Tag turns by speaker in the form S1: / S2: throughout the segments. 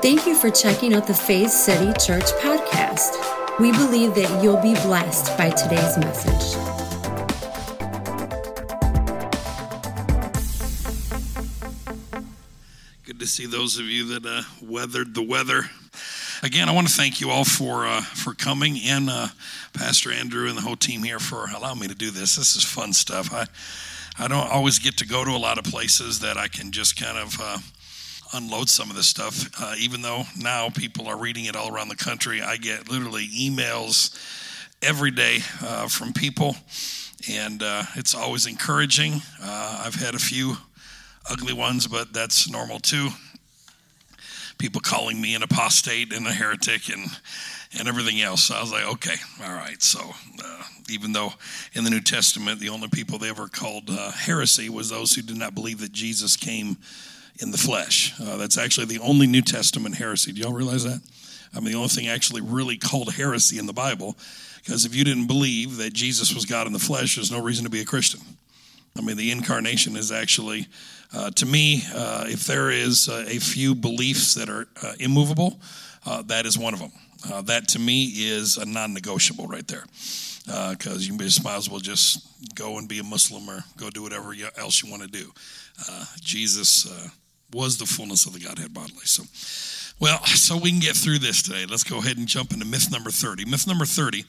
S1: Thank you for checking out the Faith City Church podcast. We believe that you'll be blessed by today's message.
S2: Good to see those of you that uh, weathered the weather. Again, I want to thank you all for uh, for coming, and uh, Pastor Andrew and the whole team here for allowing me to do this. This is fun stuff. I I don't always get to go to a lot of places that I can just kind of uh, unload some of this stuff. Uh, even though now people are reading it all around the country, I get literally emails every day uh, from people, and uh, it's always encouraging. Uh, I've had a few ugly ones, but that's normal too. People calling me an apostate and a heretic and and everything else. So I was like, okay, all right. So uh, even though in the New Testament the only people they ever called uh, heresy was those who did not believe that Jesus came in the flesh. Uh, that's actually the only New Testament heresy. Do y'all realize that? I mean, the only thing actually really called heresy in the Bible, because if you didn't believe that Jesus was God in the flesh, there's no reason to be a Christian. I mean, the incarnation is actually, uh, to me, uh, if there is uh, a few beliefs that are uh, immovable, uh, that is one of them. Uh, that to me is a non negotiable right there. Because you just might as well just go and be a Muslim or go do whatever else you want to do. Jesus was the fullness of the Godhead bodily. So, well, so we can get through this today. Let's go ahead and jump into myth number 30. Myth number 30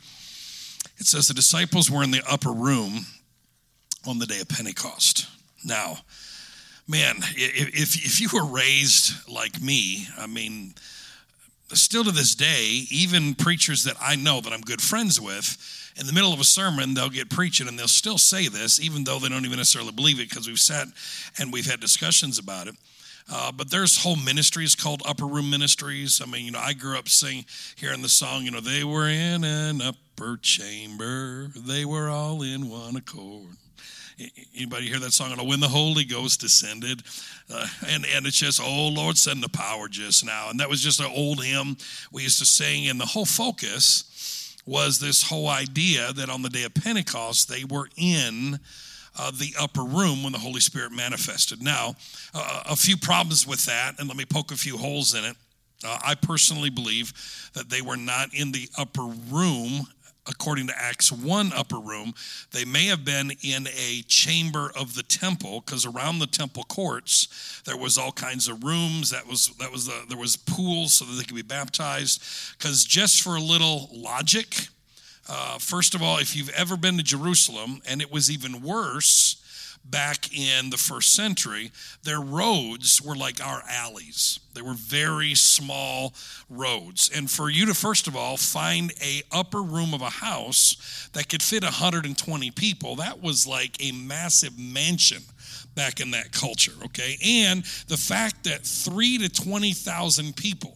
S2: it says the disciples were in the upper room on the day of Pentecost. Now, man, if, if you were raised like me, I mean, still to this day, even preachers that I know that I'm good friends with, in the middle of a sermon, they'll get preaching and they'll still say this, even though they don't even necessarily believe it because we've sat and we've had discussions about it. Uh, but there's whole ministries called upper room ministries. I mean, you know, I grew up singing hearing the song, you know, they were in an upper chamber, they were all in one accord. Anybody hear that song? When the Holy Ghost descended, uh, and and it's just oh Lord, send the power just now. And that was just an old hymn we used to sing, and the whole focus was this whole idea that on the day of Pentecost they were in uh, the upper room when the Holy Spirit manifested. Now, uh, a few problems with that, and let me poke a few holes in it. Uh, I personally believe that they were not in the upper room according to Acts 1 upper room. They may have been in a chamber of the temple because around the temple courts there was all kinds of rooms. That was that was the, there was pools so that they could be baptized. Because just for a little logic, uh, first of all, if you've ever been to Jerusalem, and it was even worse back in the first century, their roads were like our alleys. They were very small roads. And for you to, first of all, find a upper room of a house that could fit 120 people, that was like a massive mansion back in that culture, okay? And the fact that three to 20,000 people,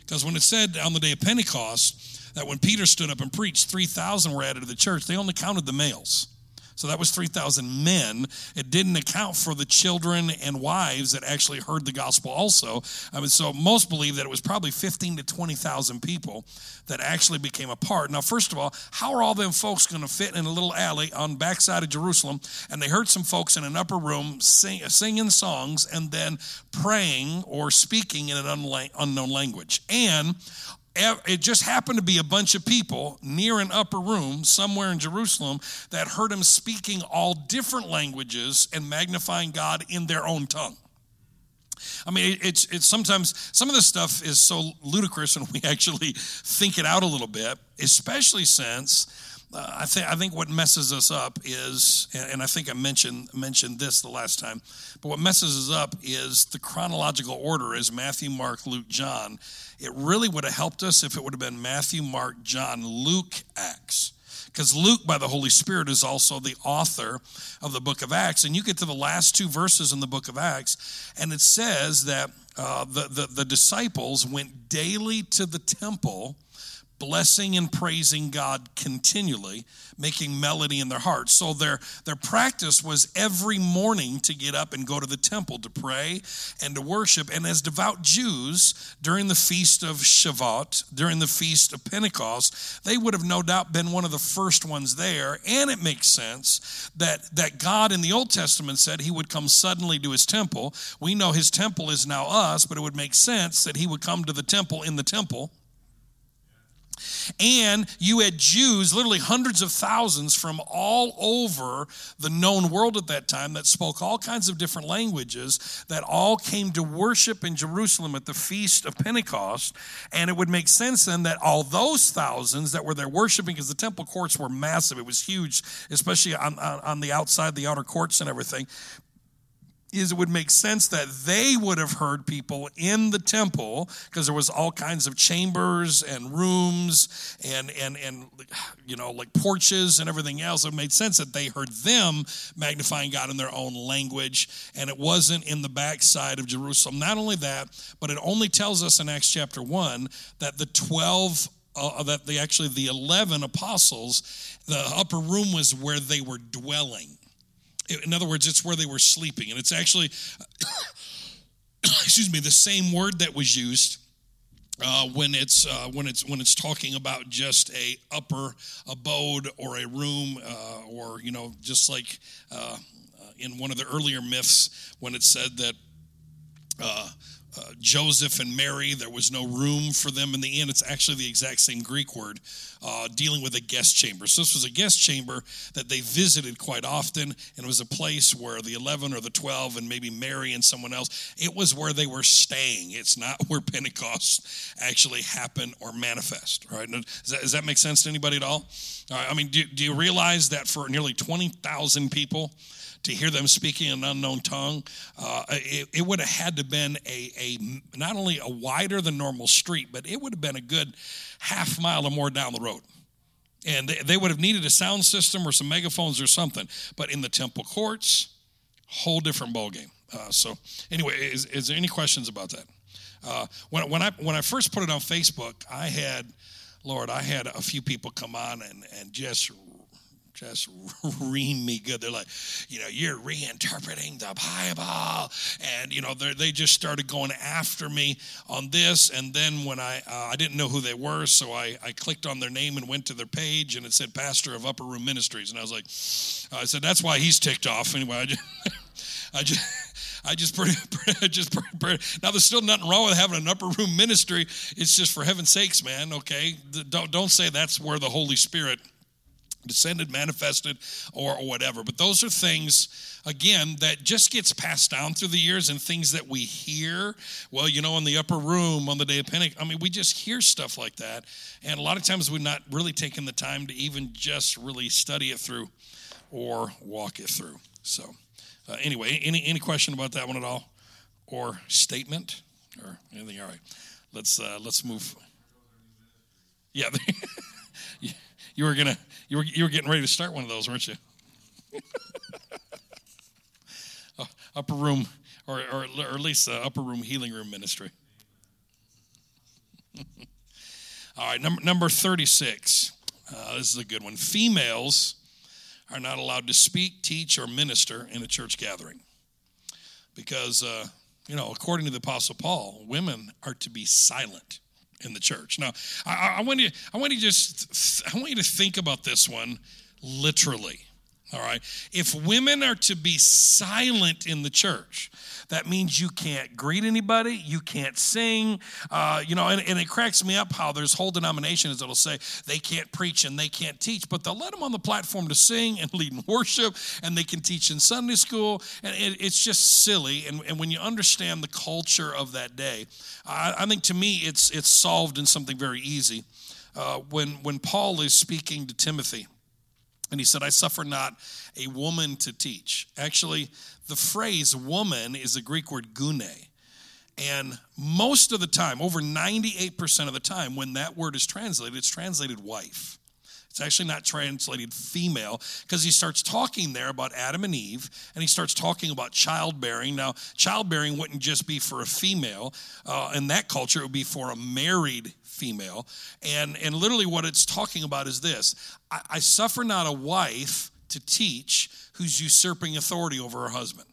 S2: because when it said on the day of Pentecost, that when Peter stood up and preached, 3,000 were added to the church. They only counted the males. So that was 3,000 men. It didn't account for the children and wives that actually heard the gospel also. I mean, so most believe that it was probably 15 to 20,000 people that actually became a part. Now, first of all, how are all them folks going to fit in a little alley on backside of Jerusalem? And they heard some folks in an upper room sing, singing songs and then praying or speaking in an unknown language. And it just happened to be a bunch of people near an upper room somewhere in Jerusalem that heard him speaking all different languages and magnifying God in their own tongue. I mean, it's, it's sometimes some of this stuff is so ludicrous when we actually think it out a little bit, especially since uh, I think I think what messes us up is, and I think I mentioned mentioned this the last time, but what messes us up is the chronological order is Matthew, Mark, Luke, John. It really would have helped us if it would have been Matthew, Mark, John, Luke, Acts. Because Luke, by the Holy Spirit, is also the author of the book of Acts. And you get to the last two verses in the book of Acts, and it says that uh, the, the, the disciples went daily to the temple blessing and praising God continually, making melody in their hearts. So their, their practice was every morning to get up and go to the temple to pray and to worship. And as devout Jews, during the feast of Shavuot, during the feast of Pentecost, they would have no doubt been one of the first ones there. And it makes sense that, that God in the Old Testament said he would come suddenly to his temple. We know his temple is now us, but it would make sense that he would come to the temple in the temple and you had Jews, literally hundreds of thousands from all over the known world at that time that spoke all kinds of different languages that all came to worship in Jerusalem at the Feast of Pentecost. And it would make sense then that all those thousands that were there worshiping, because the temple courts were massive, it was huge, especially on, on, on the outside, the outer courts and everything is it would make sense that they would have heard people in the temple because there was all kinds of chambers and rooms and and and you know like porches and everything else. It made sense that they heard them magnifying god in their own language and it wasn't in the backside of jerusalem. Not only that but it only tells us in acts chapter 1 that the 12 uh, that the actually the 11 apostles the upper room was where they were dwelling in other words, it's where they were sleeping. And it's actually, excuse me, the same word that was used uh, when it's uh, when it's when it's talking about just a upper abode or a room uh, or you know just like uh, in one of the earlier myths when it said that uh, Joseph and Mary, there was no room for them in the inn. It's actually the exact same Greek word, uh, dealing with a guest chamber. So this was a guest chamber that they visited quite often, and it was a place where the 11 or the 12 and maybe Mary and someone else, it was where they were staying. It's not where Pentecost actually happened or manifest, right? Does that, does that make sense to anybody at all? all right, I mean, do, do you realize that for nearly 20,000 people, to hear them speaking an unknown tongue, uh, it, it, would have had to been a, a not only a wider than normal street, but it would have been a good half mile or more down the road. And they, they would have needed a sound system or some megaphones or something. But in the temple courts, whole different ballgame. Uh, so anyway, is, is there any questions about that? Uh, when, when, I, when I first put it on Facebook, I had, Lord, I had a few people come on and, and just just ream me good. They're like, you know, you're reinterpreting the Bible, and you know, they just started going after me on this. And then when I uh, I didn't know who they were, so I I clicked on their name and went to their page, and it said pastor of Upper Room Ministries, and I was like, I said that's why he's ticked off. Anyway, I just. I just I just pretty, pretty just pretty, pretty. now there's still nothing wrong with having an upper room ministry. It's just for heaven's sakes, man. Okay, don't don't say that's where the Holy Spirit descended, manifested, or, or, whatever. But those are things, again, that just gets passed down through the years and things that we hear. Well, you know, in the upper room on the day of Pentecost, I mean, we just hear stuff like that. And a lot of times we're not really taking the time to even just really study it through or walk it through. So, uh, anyway, any, any question about that one at all? Or statement? Or anything? All right. Let's, uh, let's move. Yeah. you were gonna you were you were getting ready to start one of those, weren't you? uh, upper room, or, or or at least uh, upper room healing room ministry. All right, number number thirty six. Uh, this is a good one. Females are not allowed to speak, teach, or minister in a church gathering because, uh, you know, according to the Apostle Paul, women are to be silent in the church. Now, I, I want you, I want you just, I want you to think about this one literally. All right. If women are to be silent in the church, that means you can't greet anybody, you can't sing. Uh, you know, and, and, it cracks me up how there's whole denominations that'll say they can't preach and they can't teach, but they'll let them on the platform to sing and lead in worship, and they can teach in Sunday school. And it, it's just silly. And, and, when you understand the culture of that day, I, I, think to me it's it's solved in something very easy. Uh, when when Paul is speaking to Timothy and he said, I suffer not a woman to teach. Actually, the phrase woman is a Greek word gune. And most of the time, over 98% of the time, when that word is translated, it's translated wife. It's actually not translated female because he starts talking there about Adam and Eve and he starts talking about childbearing. Now, childbearing wouldn't just be for a female. Uh, in that culture, it would be for a married female. And, and literally, what it's talking about is this I, I suffer not a wife to teach who's usurping authority over her husband.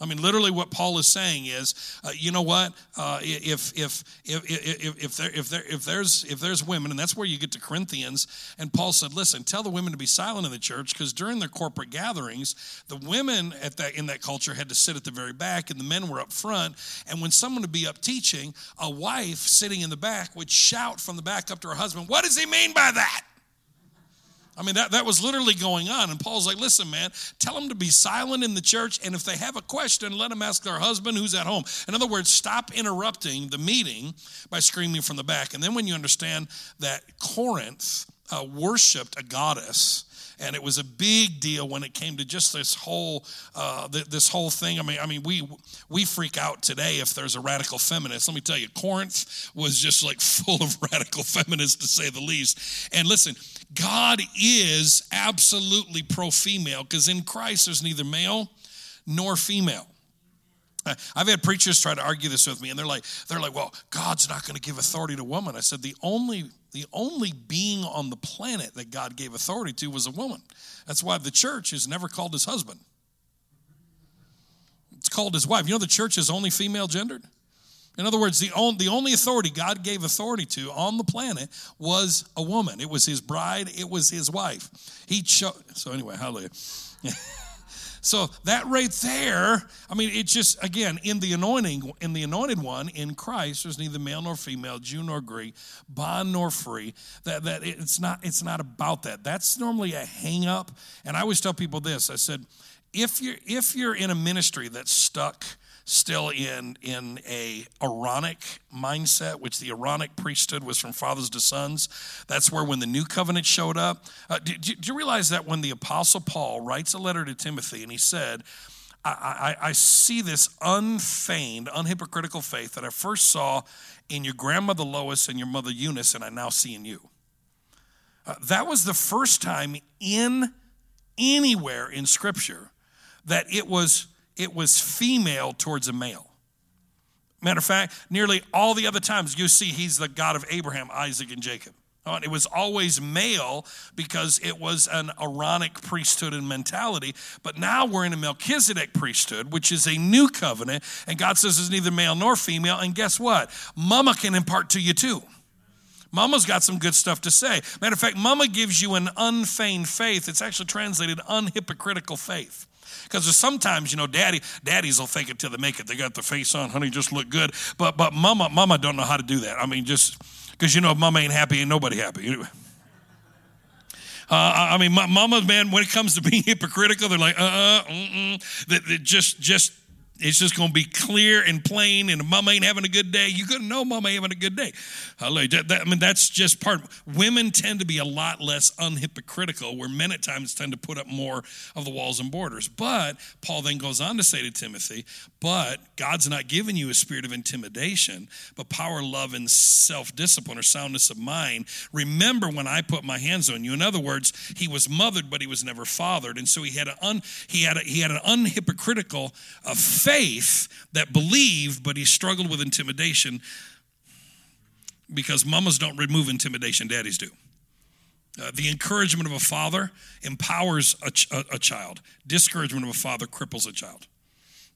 S2: I mean, literally, what Paul is saying is, uh, you know what? Uh, if, if, if, if, if, there, if, there, if, there's, if there's women, and that's where you get to Corinthians, and Paul said, listen, tell the women to be silent in the church, because during their corporate gatherings, the women at that, in that culture had to sit at the very back, and the men were up front. And when someone would be up teaching, a wife sitting in the back would shout from the back up to her husband, What does he mean by that? I mean, that, that was literally going on. And Paul's like, listen, man, tell them to be silent in the church. And if they have a question, let them ask their husband who's at home. In other words, stop interrupting the meeting by screaming from the back. And then when you understand that Corinth uh, worshiped a goddess, and it was a big deal when it came to just this whole uh, this whole thing. I mean, I mean, we we freak out today if there's a radical feminist. Let me tell you, Corinth was just like full of radical feminists to say the least. And listen, God is absolutely pro female because in Christ there's neither male nor female. I've had preachers try to argue this with me, and they're like, they're like, well, God's not going to give authority to women. I said, the only, the only being on the planet that God gave authority to was a woman. That's why the church is never called his husband. It's called his wife. You know, the church is only female gendered. In other words, the only, the only authority God gave authority to on the planet was a woman. It was his bride, it was his wife. He chose. So, anyway, hallelujah. So that right there, I mean, it just again in the anointing, in the anointed one in Christ, there's neither male nor female, Jew nor Greek, bond nor free. That that it's not it's not about that. That's normally a hang up. And I always tell people this. I said, if you're if you're in a ministry that's stuck still in, in a Aaronic mindset, which the Aaronic priesthood was from fathers to sons. That's where when the new covenant showed up. Uh, do, do, you realize that when the Apostle Paul writes a letter to Timothy and he said, I, I, I see this unfeigned, unhypocritical faith that I first saw in your grandmother Lois and your mother Eunice, and I now see in you. Uh, that was the first time in anywhere in Scripture that it was it was female towards a male. Matter of fact, nearly all the other times you see he's the God of Abraham, Isaac, and Jacob. It was always male because it was an Aaronic priesthood and mentality. But now we're in a Melchizedek priesthood, which is a new covenant. And God says it's neither male nor female. And guess what? Mama can impart to you too. Mama's got some good stuff to say. Matter of fact, Mama gives you an unfeigned faith. It's actually translated unhypocritical faith. Because sometimes, you know, daddy, daddies will fake it till they make it. They got the face on, honey, just look good. But but mama, mama don't know how to do that. I mean, just because you know, if mama ain't happy, ain't nobody happy. Uh, I mean, mama, man, when it comes to being hypocritical, they're like, uh, uh, mm-mm. That, that just, just it's just going to be clear and plain, and mama ain't having a good day. You're going to know mama ain't having a good day. I mean, that's just part. Women tend to be a lot less unhypocritical, where men at times tend to put up more of the walls and borders. But Paul then goes on to say to Timothy, but God's not giving you a spirit of intimidation, but power, love, and self discipline or soundness of mind. Remember when I put my hands on you. In other words, he was mothered, but he was never fathered. And so he had, an un, he had, a, he had an unhypocritical uh, faith that believed, but he struggled with intimidation because mamas don't remove intimidation, daddies do. Uh, the encouragement of a father empowers a, ch- a, child. Discouragement of a father cripples a child.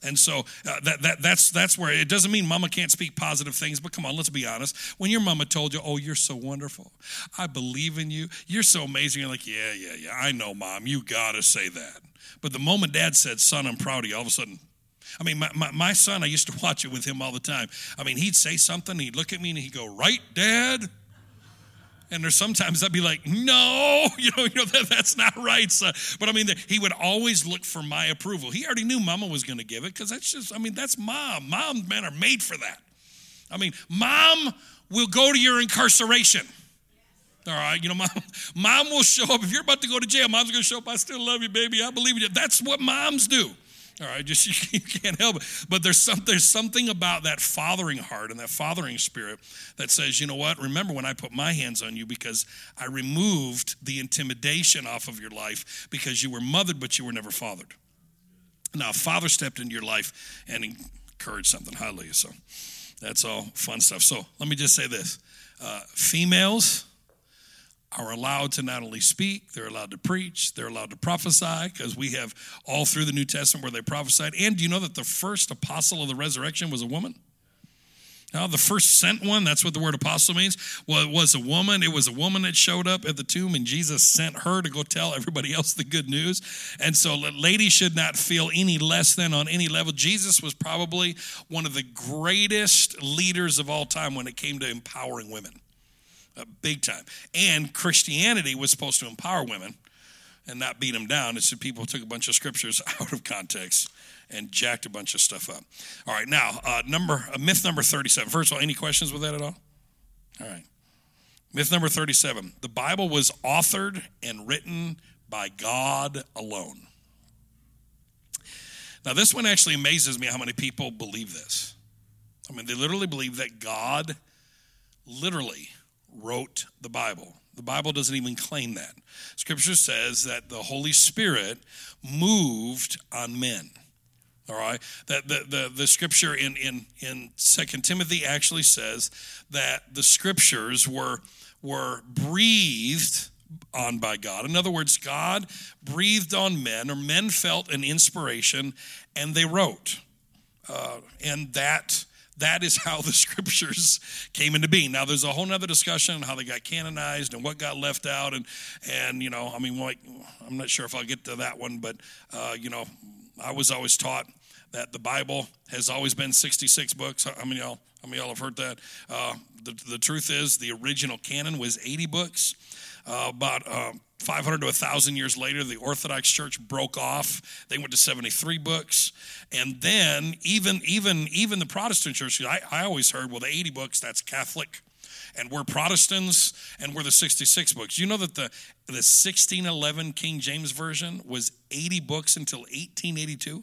S2: And so uh, that, that, that's, that's where it doesn't mean mama can't speak positive things, but come on, let's be honest. When your mama told you, Oh, you're so wonderful, I believe in you, you're so amazing, you're like, Yeah, yeah, yeah, I know, mom, you gotta say that. But the moment dad said, Son, I'm proud of you, all of a sudden, I mean, my, my, my, son, I used to watch it with him all the time. I mean, he'd say something, he'd look at me and he'd go, Right, Dad? And there's sometimes I'd be like, no, you know, you know that, that's not right. So, but I mean, he would always look for my approval. He already knew Mama was going to give it because that's just, I mean, that's mom. Mom men are made for that. I mean, mom will go to your incarceration. All right, you know, mom, mom will show up. If you're about to go to jail, mom's going to show up. I still love you, baby. I believe you. That's what moms do. All right, just you can't help it. But there's some, there's something about that fathering heart and that fathering spirit that says, you know what? Remember when I put my hands on you because I removed the intimidation off of your life because you were mothered but you were never fathered. Now, father stepped into your life and encouraged something. Hallelujah. So that's all fun stuff. So let me just say this: uh, females are allowed to not only speak, they're allowed to preach, they're allowed to prophesy, because we have all through the New Testament where they prophesied. And do you know that the first apostle of the resurrection was a woman? Now, the first sent one, that's what the word apostle means. Well, it was a woman. It was a woman that showed up at the tomb, and Jesus sent her to go tell everybody else the good news. And so, ladies should not feel any less than on any level. Jesus was probably one of the greatest leaders of all time when it came to empowering women uh, big time. And Christianity was supposed to empower women and not beat them down. It's that people took a bunch of scriptures out of context and jacked a bunch of stuff up. All right, now uh, number uh, myth number thirty-seven. First of all, any questions with that at all? All right, myth number thirty-seven: the Bible was authored and written by God alone. Now, this one actually amazes me how many people believe this. I mean, they literally believe that God literally wrote the Bible. The Bible doesn't even claim that. Scripture says that the Holy Spirit moved on men. All right. That the, the, the scripture in, in, in 2 Timothy actually says that the scriptures were, were breathed on by God. In other words, God breathed on men, or men felt an inspiration, and they wrote. Uh, and that that is how the scriptures came into being. Now, there's a whole other discussion on how they got canonized and what got left out, and and you know, I mean, like, I'm not sure if I'll get to that one, but uh, you know, I was always taught that the Bible has always been 66 books. I mean, y'all? I mean, y'all have heard that? Uh, the, the truth is, the original canon was 80 books. Uh, about uh, 500 to 1,000 years later, the Orthodox Church broke off. They went to 73 books. And then even, even, even the Protestant church, I, I always heard, well, the 80 books, that's Catholic. And we're Protestants, and we're the 66 books. You know that the, the 1611 King James Version was 80 books until 1882?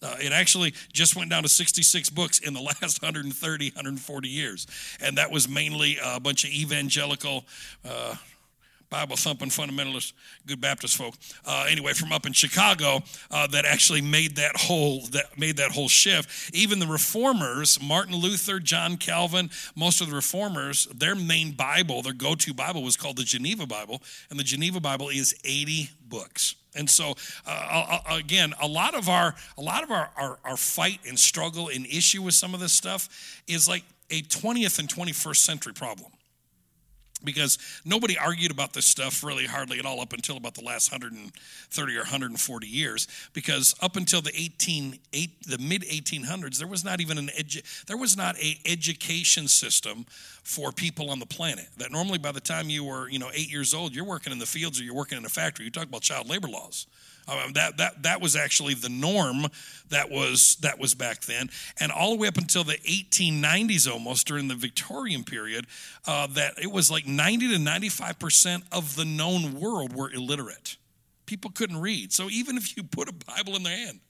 S2: Uh, it actually just went down to 66 books in the last 130, 140 years. And that was mainly a bunch of evangelical, uh, Bible thumping fundamentalist, good Baptist folk. Uh, anyway, from up in Chicago, uh, that actually made that whole that made that whole shift. Even the reformers, Martin Luther, John Calvin, most of the reformers, their main Bible, their go-to Bible, was called the Geneva Bible, and the Geneva Bible is 80 books. And so, uh, again, a lot of our a lot of our, our our fight and struggle and issue with some of this stuff is like a 20th and 21st century problem because nobody argued about this stuff really hardly at all up until about the last 130 or 140 years because up until the 18 eight, the mid 1800s there was not even an edu- there was not a education system for people on the planet that normally by the time you were you know 8 years old you're working in the fields or you're working in a factory you talk about child labor laws um, that, that, that was actually the norm that was, that was back then. And all the way up until the 1890s, almost during the Victorian period, uh, that it was like 90 to 95% of the known world were illiterate. People couldn't read. So even if you put a Bible in their hand,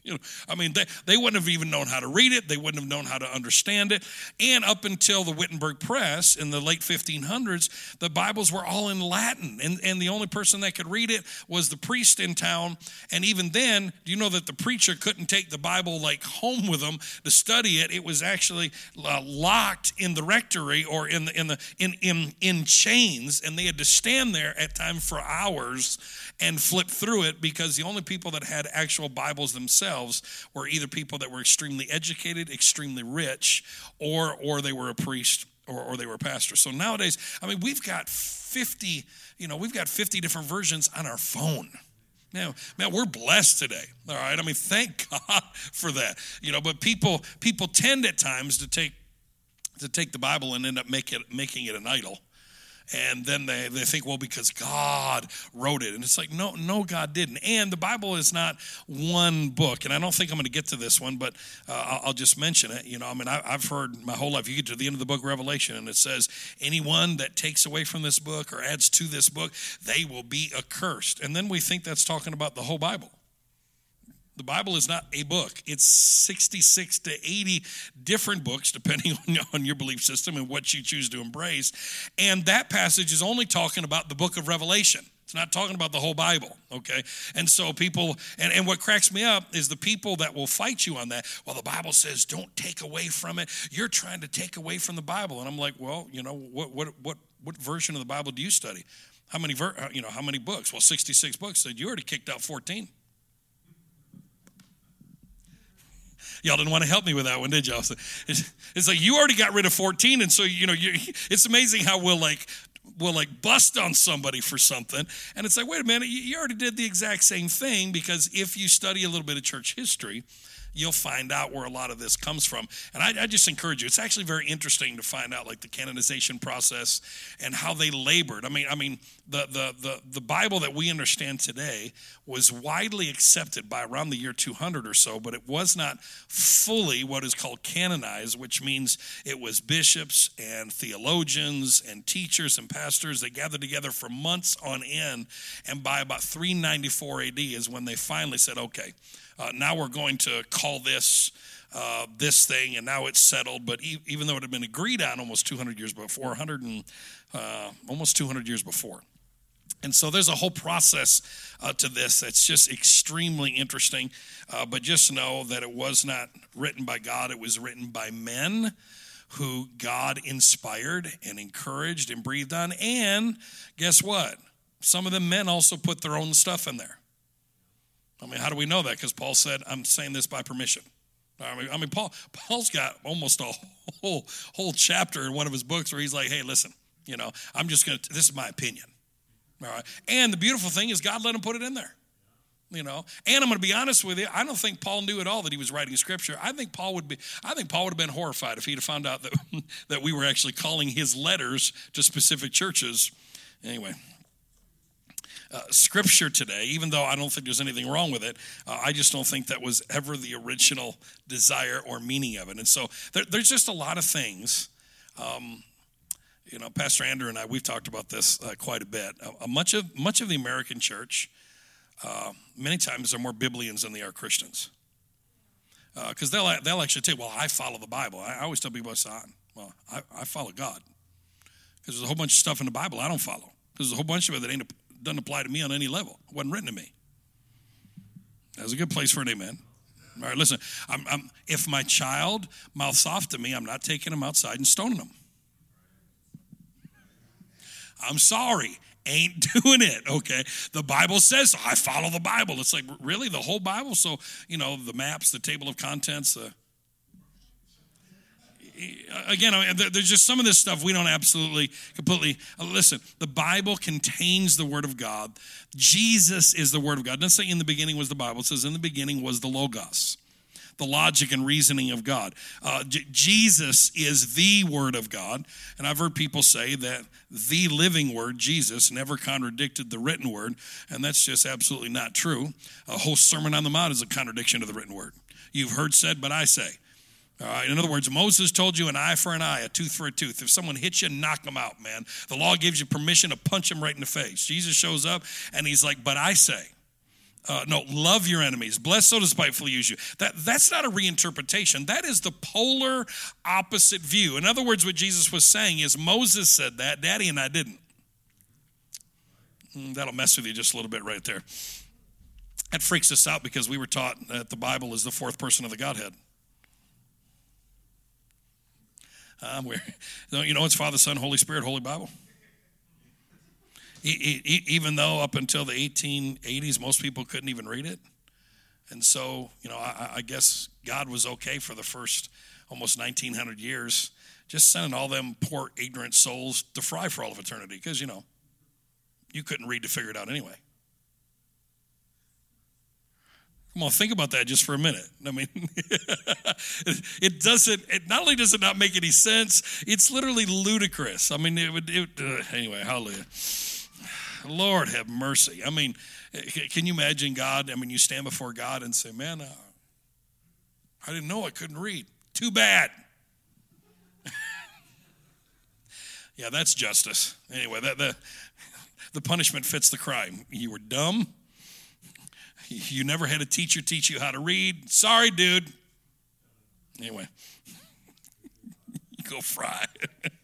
S2: you know, I mean, they, they wouldn't have even known how to read it. They wouldn't have known how to understand it. And up until the Wittenberg Press in the late 1500s, the Bibles were all in Latin. And, and the only person that could read it was the priest in town. And even then, do you know that the preacher couldn't take the Bible like home with them to study it? It was actually uh, locked in the rectory or in the, in the in, in in chains, and they had to stand there at time for hours and flip through it because the only people that had actual Bibles themselves were either people that were extremely educated, extremely rich, or or they were a priest or, or they were a pastor. So nowadays, I mean, we've got 50, you know, we've got 50 different versions on our phone. Man, man, we're blessed today. All right. I mean, thank God for that. You know, but people people tend at times to take to take the Bible and end up make it, making it an idol and then they, they think well because god wrote it. And it's like no no god didn't. And the bible is not one book. And i don't think i'm going to get to this one but uh, i'll just mention it. You know i mean I, have heard my whole life you get to the end of the book revelation and it says anyone that takes away from this book or adds to this book they will be accursed. And then we think that's talking about the whole bible The Bible is not a book. It's 66 to 80 different books, depending on, on your belief system and what you choose to embrace. And that passage is only talking about the book of Revelation. It's not talking about the whole Bible, okay? And so people, and, and what cracks me up is the people that will fight you on that. Well, the Bible says don't take away from it. You're trying to take away from the Bible. And I'm like, well, you know, what, what, what, what version of the Bible do you study? How many, ver- uh, you know, how many books? Well, 66 books. Said you already kicked out 14. Y'all didn't want to help me with that one, did y'all? It's like you already got rid of 14, and so you know, you, it's amazing how we'll like we'll like bust on somebody for something. And it's like, wait a minute, you already did the exact same thing because if you study a little bit of church history, you'll find out where a lot of this comes from. And I, I, just encourage you. It's actually very interesting to find out like the canonization process and how they labored. I mean, I mean, the the the, the Bible that we understand today was widely accepted by around the year 200 or so, but it was not fully what is called canonized, which means it was bishops and theologians and teachers and pastors that gathered together for months on end. And by about 394 AD is when they finally said, okay uh, now we're going to call this uh, this thing, and now it's settled. But e- even though it had been agreed on almost 200 years before, 100 and uh, almost 200 years before. And so there's a whole process uh, to this that's just extremely interesting. Uh, but just know that it was not written by God, it was written by men who God inspired and encouraged and breathed on. And guess what? Some of the men also put their own stuff in there. I mean, how do we know that? Because Paul said, I'm saying this by permission. I mean, I mean, Paul, Paul's got almost a whole whole chapter in one of his books where he's like, "Hey, listen, you know, I'm just gonna. This is my opinion, all right." And the beautiful thing is, God let him put it in there, you know. And I'm going to be honest with you. I don't think Paul knew at all that he was writing scripture. I think Paul would be. I think Paul would have been horrified if he'd have found out that that we were actually calling his letters to specific churches. Anyway, uh, scripture today, even though I don't think there's anything wrong with it. Uh, I just don't think that was ever the original desire or meaning of it. And so there, there's just a lot of things. Um, you know, Pastor Andrew and I, we've talked about this uh, quite a bit. Uh, much of much of the American church, uh, many times, are more Biblians than they are Christians. Because they'll they'll actually tell, you, well, I follow the Bible. I, I always tell people, well, I, I follow God. Because there's a whole bunch of stuff in the Bible I don't follow. There's a whole bunch of it that ain't doesn't apply to me on any level. It wasn't written to me. That's a good place for an amen. All right, listen. I'm, I'm, if my child mouths off to me, I'm not taking him outside and stoning him. I'm sorry, ain't doing it. Okay, the Bible says so. I follow the Bible. It's like really the whole Bible. So you know the maps, the table of contents, the again, there's just some of this stuff we don't absolutely completely uh, listen. The Bible contains the Word of God. Jesus is the Word of God. It doesn't say in the beginning was the Bible. It says in the beginning was the Logos, the logic and reasoning of God. Uh, J- Jesus is the Word of God. And I've heard people say that the living Word, Jesus, never contradicted the written Word. And that's just absolutely not true. A whole Sermon on the Mount is a contradiction to the written Word. You've heard said, but I say. Right. In other words, Moses told you an eye for an eye, a tooth for a tooth. If someone hits you, knock them out, man. The law gives you permission to punch them right in the face. Jesus shows up and he's like, But I say, uh, no, love your enemies. Bless so despitefully use you. That, that's not a reinterpretation. That is the polar opposite view. In other words, what Jesus was saying is Moses said that, Daddy and I didn't. Mm, that'll mess with you just a little bit right there. That freaks us out because we were taught that the Bible is the fourth person of the Godhead. Where, you know, it's Father, Son, Holy Spirit, Holy Bible. Even though up until the 1880s, most people couldn't even read it. And so, you know, I, I guess God was okay for the first almost 1900 years, just sending all them poor, ignorant souls to fry for all of eternity because, you know, you couldn't read to figure it out anyway. Come on, think about that just for a minute. I mean, it doesn't, it not only does it not make any sense, it's literally ludicrous. I mean, it would, it, uh, anyway, hallelujah. Lord have mercy. I mean, can you imagine God? I mean, you stand before God and say, man, uh, I didn't know I couldn't read. Too bad. yeah, that's justice. Anyway, that, the, the punishment fits the crime. You were dumb You never had a teacher teach you how to read. Sorry, dude. Anyway, you go fry.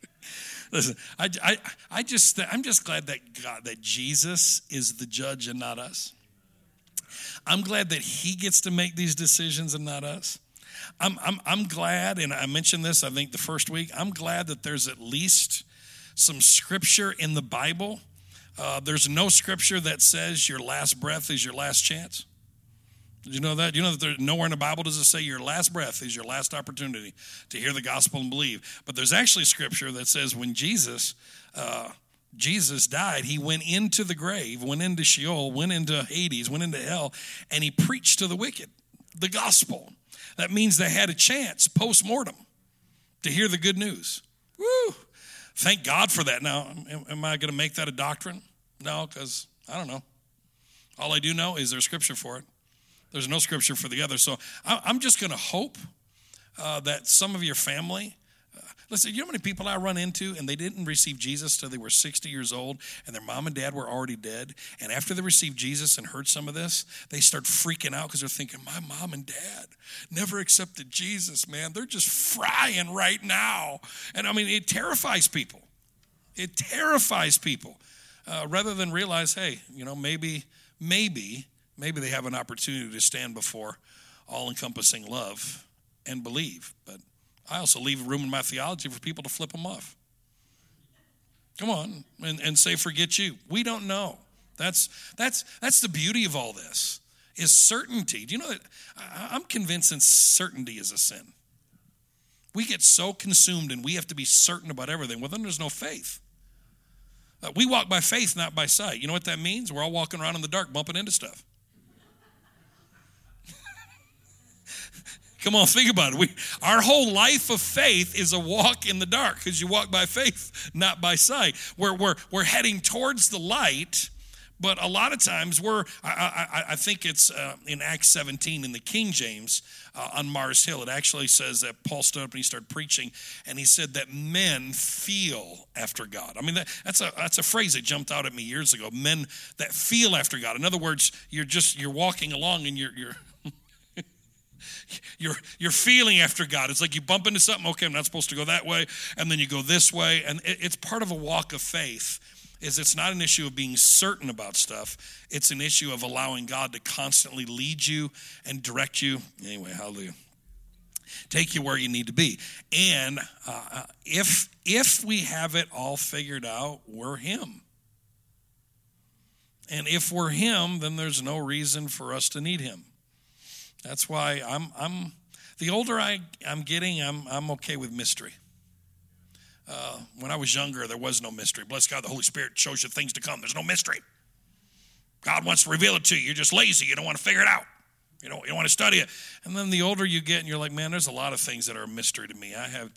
S2: Listen, I, I, I just, I'm just glad that God, that Jesus is the judge and not us. I'm glad that He gets to make these decisions and not us. I'm, I'm, I'm glad, and I mentioned this, I think, the first week. I'm glad that there's at least some scripture in the Bible. Uh, there's no scripture that says your last breath is your last chance. Did you know that? You know that there's nowhere in the Bible does it say your last breath is your last opportunity to hear the gospel and believe. But there's actually scripture that says when Jesus uh, Jesus died, he went into the grave, went into Sheol, went into Hades, went into hell, and he preached to the wicked the gospel. That means they had a chance post mortem to hear the good news. Woo! Thank God for that. Now, am, I going to make that a doctrine? No, because I don't know. All I do know is there's scripture for it. There's no scripture for the other. So I, am just going to hope uh, that some of your family Listen, you know how many people I run into and they didn't receive Jesus till they were 60 years old and their mom and dad were already dead? And after they received Jesus and heard some of this, they start freaking out because they're thinking, my mom and dad never accepted Jesus, man. They're just frying right now. And I mean, it terrifies people. It terrifies people uh, rather than realize, hey, you know, maybe, maybe, maybe they have an opportunity to stand before all encompassing love and believe. But I also leave room in my theology for people to flip them off. Come on and, and say, forget you. We don't know. That's, that's, that's the beauty of all this is certainty. Do you know that I'm convinced that certainty is a sin. We get so consumed and we have to be certain about everything. Well, then there's no faith. Uh, we walk by faith, not by sight. You know what that means? We're all walking around in the dark, bumping into stuff. Come on, think about it. We, our whole life of faith is a walk in the dark because you walk by faith, not by sight. We're, we're, we're heading towards the light, but a lot of times we're, I, I, I think it's uh, in Acts 17 in the King James uh, on Mars Hill. It actually says that Paul stood up and he started preaching, and he said that men feel after God. I mean, that, that's, a, that's a phrase that jumped out at me years ago. Men that feel after God. In other words, you're just, you're walking along and you're, you're you're you're feeling after God. It's like you bump into something. Okay, I'm not supposed to go that way, and then you go this way, and it, it's part of a walk of faith. Is it's not an issue of being certain about stuff. It's an issue of allowing God to constantly lead you and direct you. Anyway, hallelujah. Take you where you need to be. And uh, if if we have it all figured out, we're Him. And if we're Him, then there's no reason for us to need Him. That's why I'm, I'm the older I, I'm getting, I'm, I'm okay with mystery. Uh, when I was younger, there was no mystery. Bless God, the Holy Spirit shows you things to come. There's no mystery. God wants to reveal it to you. You're just lazy. You don't want to figure it out. You don't, you don't want to study it. And then the older you get, and you're like, man, there's a lot of things that are a mystery to me. I have,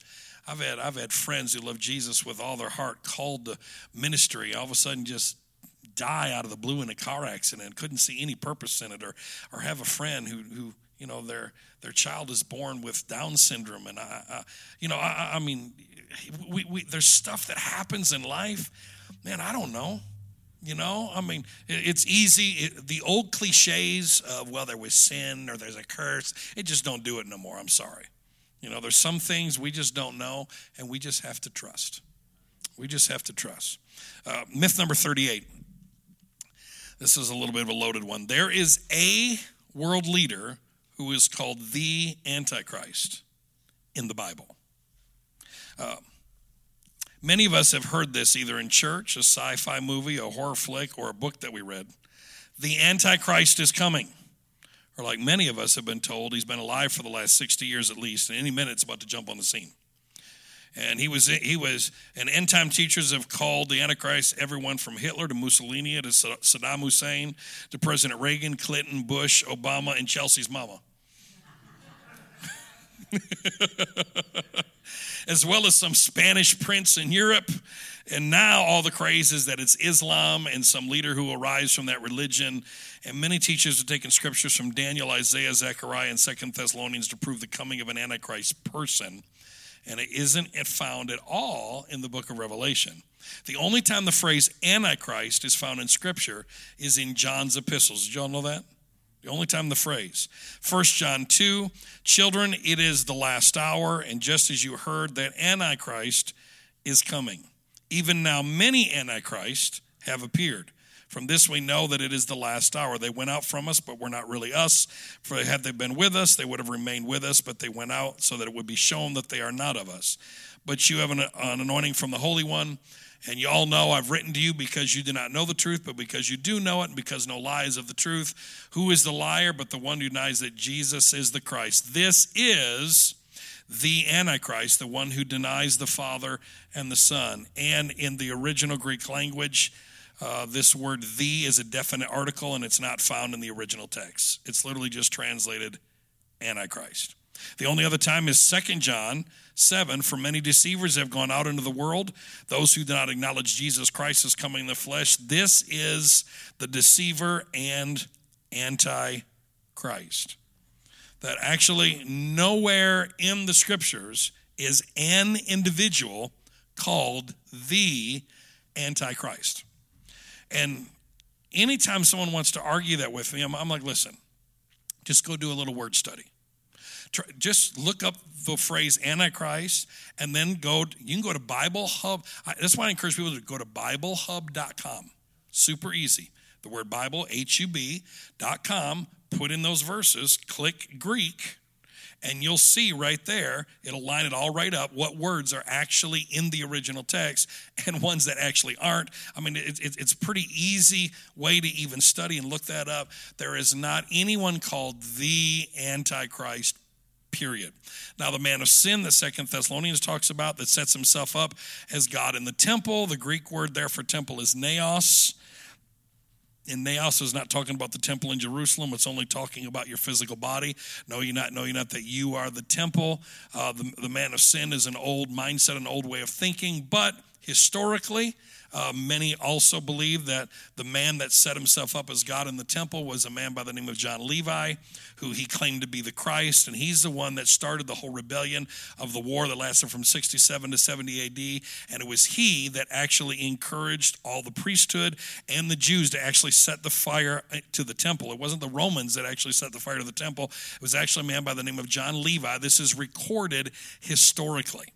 S2: I've had, I've had friends who love Jesus with all their heart, called to ministry. All of a sudden, just die out of the blue in a car accident, couldn't see any purpose in it, or or have a friend who who you know their their child is born with Down syndrome, and I, I you know I, I mean, we, we there's stuff that happens in life, man. I don't know. You know, I mean, it's easy. It, the old cliches of, well, there was sin or there's a curse, it just don't do it no more. I'm sorry. You know, there's some things we just don't know, and we just have to trust. We just have to trust. Uh, myth number 38 this is a little bit of a loaded one. There is a world leader who is called the Antichrist in the Bible. Uh, many of us have heard this either in church, a sci fi movie, a horror flick, or a book that we read. The Antichrist is coming. Or, like many of us have been told, he's been alive for the last 60 years at least, and any minute it's about to jump on the scene. And he was he was and end time teachers have called the Antichrist everyone from Hitler to Mussolini to Saddam Hussein to President Reagan, Clinton, Bush, Obama, and Chelsea's mama. as well as some Spanish prince in Europe. And now all the craze is that it's Islam and some leader who will rise from that religion. And many teachers have taken scriptures from Daniel, Isaiah, Zechariah, and Second Thessalonians to prove the coming of an Antichrist person and it isn't found at all in the book of Revelation. The only time the phrase Antichrist is found in Scripture is in John's epistles. Did y'all know that? The only time the phrase. 1 John 2 Children, it is the last hour, and just as you heard that Antichrist is coming. Even now, many Antichrists have appeared. From this we know that it is the last hour. They went out from us, but we're not really us. For had they been with us, they would have remained with us, but they went out so that it would be shown that they are not of us. But you have an, an anointing from the Holy One and you all know I've written to you because you do not know the truth, but because you do know it, and because no lie is of the truth. Who is the liar but the one who denies that Jesus is the Christ? This is the Antichrist, the one who denies the Father and the Son. And in the original Greek language, uh, this word the is a definite article and it's not found in the original text. It's literally just translated Antichrist. The only other time is Second John 7 For many deceivers have gone out into the world, those who do not acknowledge Jesus Christ as coming in the flesh. This is the deceiver and antichrist. That actually nowhere in the scriptures is an individual called the antichrist. And anytime someone wants to argue that with me, I'm, I'm like, listen, just go do a little word study just look up the phrase Antichrist and then go, you can go to Bible Hub. That's why I encourage people to go to BibleHub.com. Super easy. The word Bible, H U B.com, put in those verses, click Greek, and you'll see right there, it'll line it all right up what words are actually in the original text and ones that actually aren't. I mean, it, it, it's pretty easy way to even study and look that up. There is not anyone called the Antichrist period. Now, the man of sin that Second Thessalonians talks about that sets himself up as God in the temple, the Greek word there for temple is naos. And naos is not talking about the temple in Jerusalem. It's only talking about your physical body. Know you not, know you not that you are the temple. Uh, the, the man of sin is an old mindset, an old way of thinking. But historically, uh, many also believe that the man that set himself up as God in the temple was a man by the name of John Levi, who he claimed to be the Christ. And he's the one that started the whole rebellion of the war that lasted from 67 to 70 AD. And it was he that actually encouraged all the priesthood and the Jews to actually set the fire to the temple. It wasn't the Romans that actually set the fire to the temple, it was actually a man by the name of John Levi. This is recorded historically.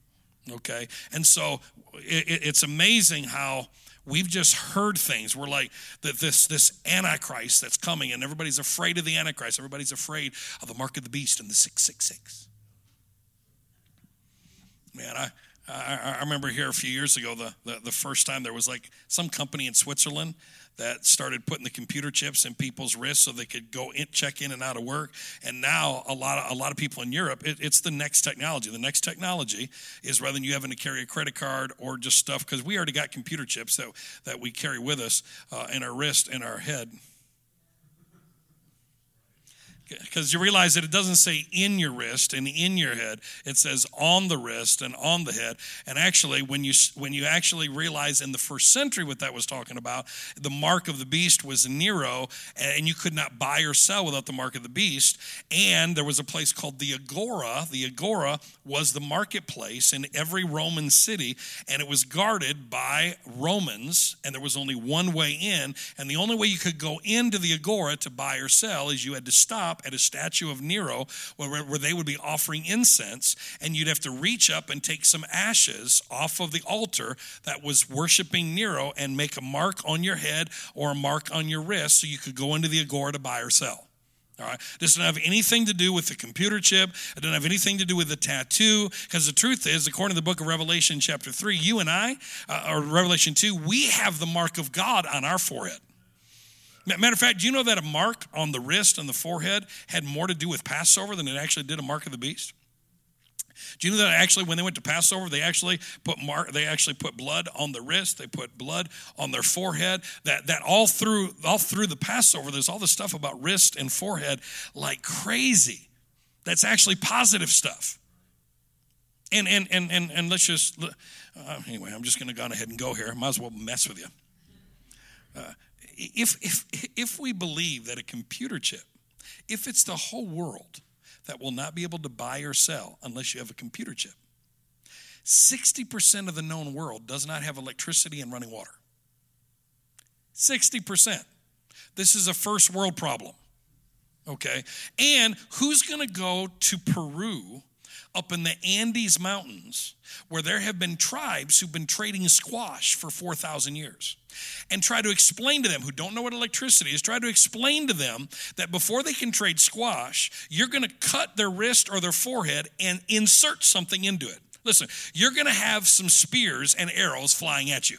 S2: Okay. And so it, it's amazing how we've just heard things. We're like that this this antichrist that's coming, and everybody's afraid of the antichrist. Everybody's afraid of the mark of the beast and the six six six. Man, I I, I remember here a few years ago the, the the first time there was like some company in Switzerland that started putting the computer chips in people's wrists so they could go in, check in and out of work. And now a lot of a lot of people in Europe, it, it's the next technology. The next technology is rather than you having to carry a credit card or just stuff because we already got computer chips that that we carry with us uh, in our wrist and our head because you realize that it doesn't say in your wrist and in your head. It says on the wrist and on the head. And actually when you when you actually realize in the first century what that was talking about the mark of the beast was nero and you could not buy or sell without the mark of the beast. And there was a place called the agora. The agora was the marketplace in every roman city and it was guarded by romans and there was only one way in. And the only way you could go into the agora to buy or sell is you had to stop at a statue of Nero where, where they would be offering incense, and you'd have to reach up and take some ashes off of the altar that was worshiping Nero and make a mark on your head or a mark on your wrist so you could go into the agora to buy or sell. All right. This doesn't have anything to do with the computer chip. It doesn't have anything to do with the tattoo. Because the truth is, according to the book of Revelation, chapter 3, you and I, uh, or Revelation 2, we have the mark of God on our forehead. Matter of fact, do you know that a mark on the wrist and the forehead had more to do with Passover than it actually did a mark of the beast? Do you know that actually when they went to Passover, they actually put mark, they actually put blood on the wrist, they put blood on their forehead. That that all through all through the Passover, there's all this stuff about wrist and forehead like crazy. That's actually positive stuff. And and and and, and let's just uh, anyway, I'm just going to go ahead and go here. Might as well mess with you. Uh, if, if, if we believe that a computer chip, if it's the whole world that will not be able to buy or sell unless you have a computer chip, 60% of the known world does not have electricity and running water. 60%. This is a first world problem. Okay? And who's going to go to Peru up in the Andes Mountains where there have been tribes who've been trading squash for 4,000 years? And try to explain to them who don't know what electricity is, try to explain to them that before they can trade squash, you're going to cut their wrist or their forehead and insert something into it. Listen, you're going to have some spears and arrows flying at you.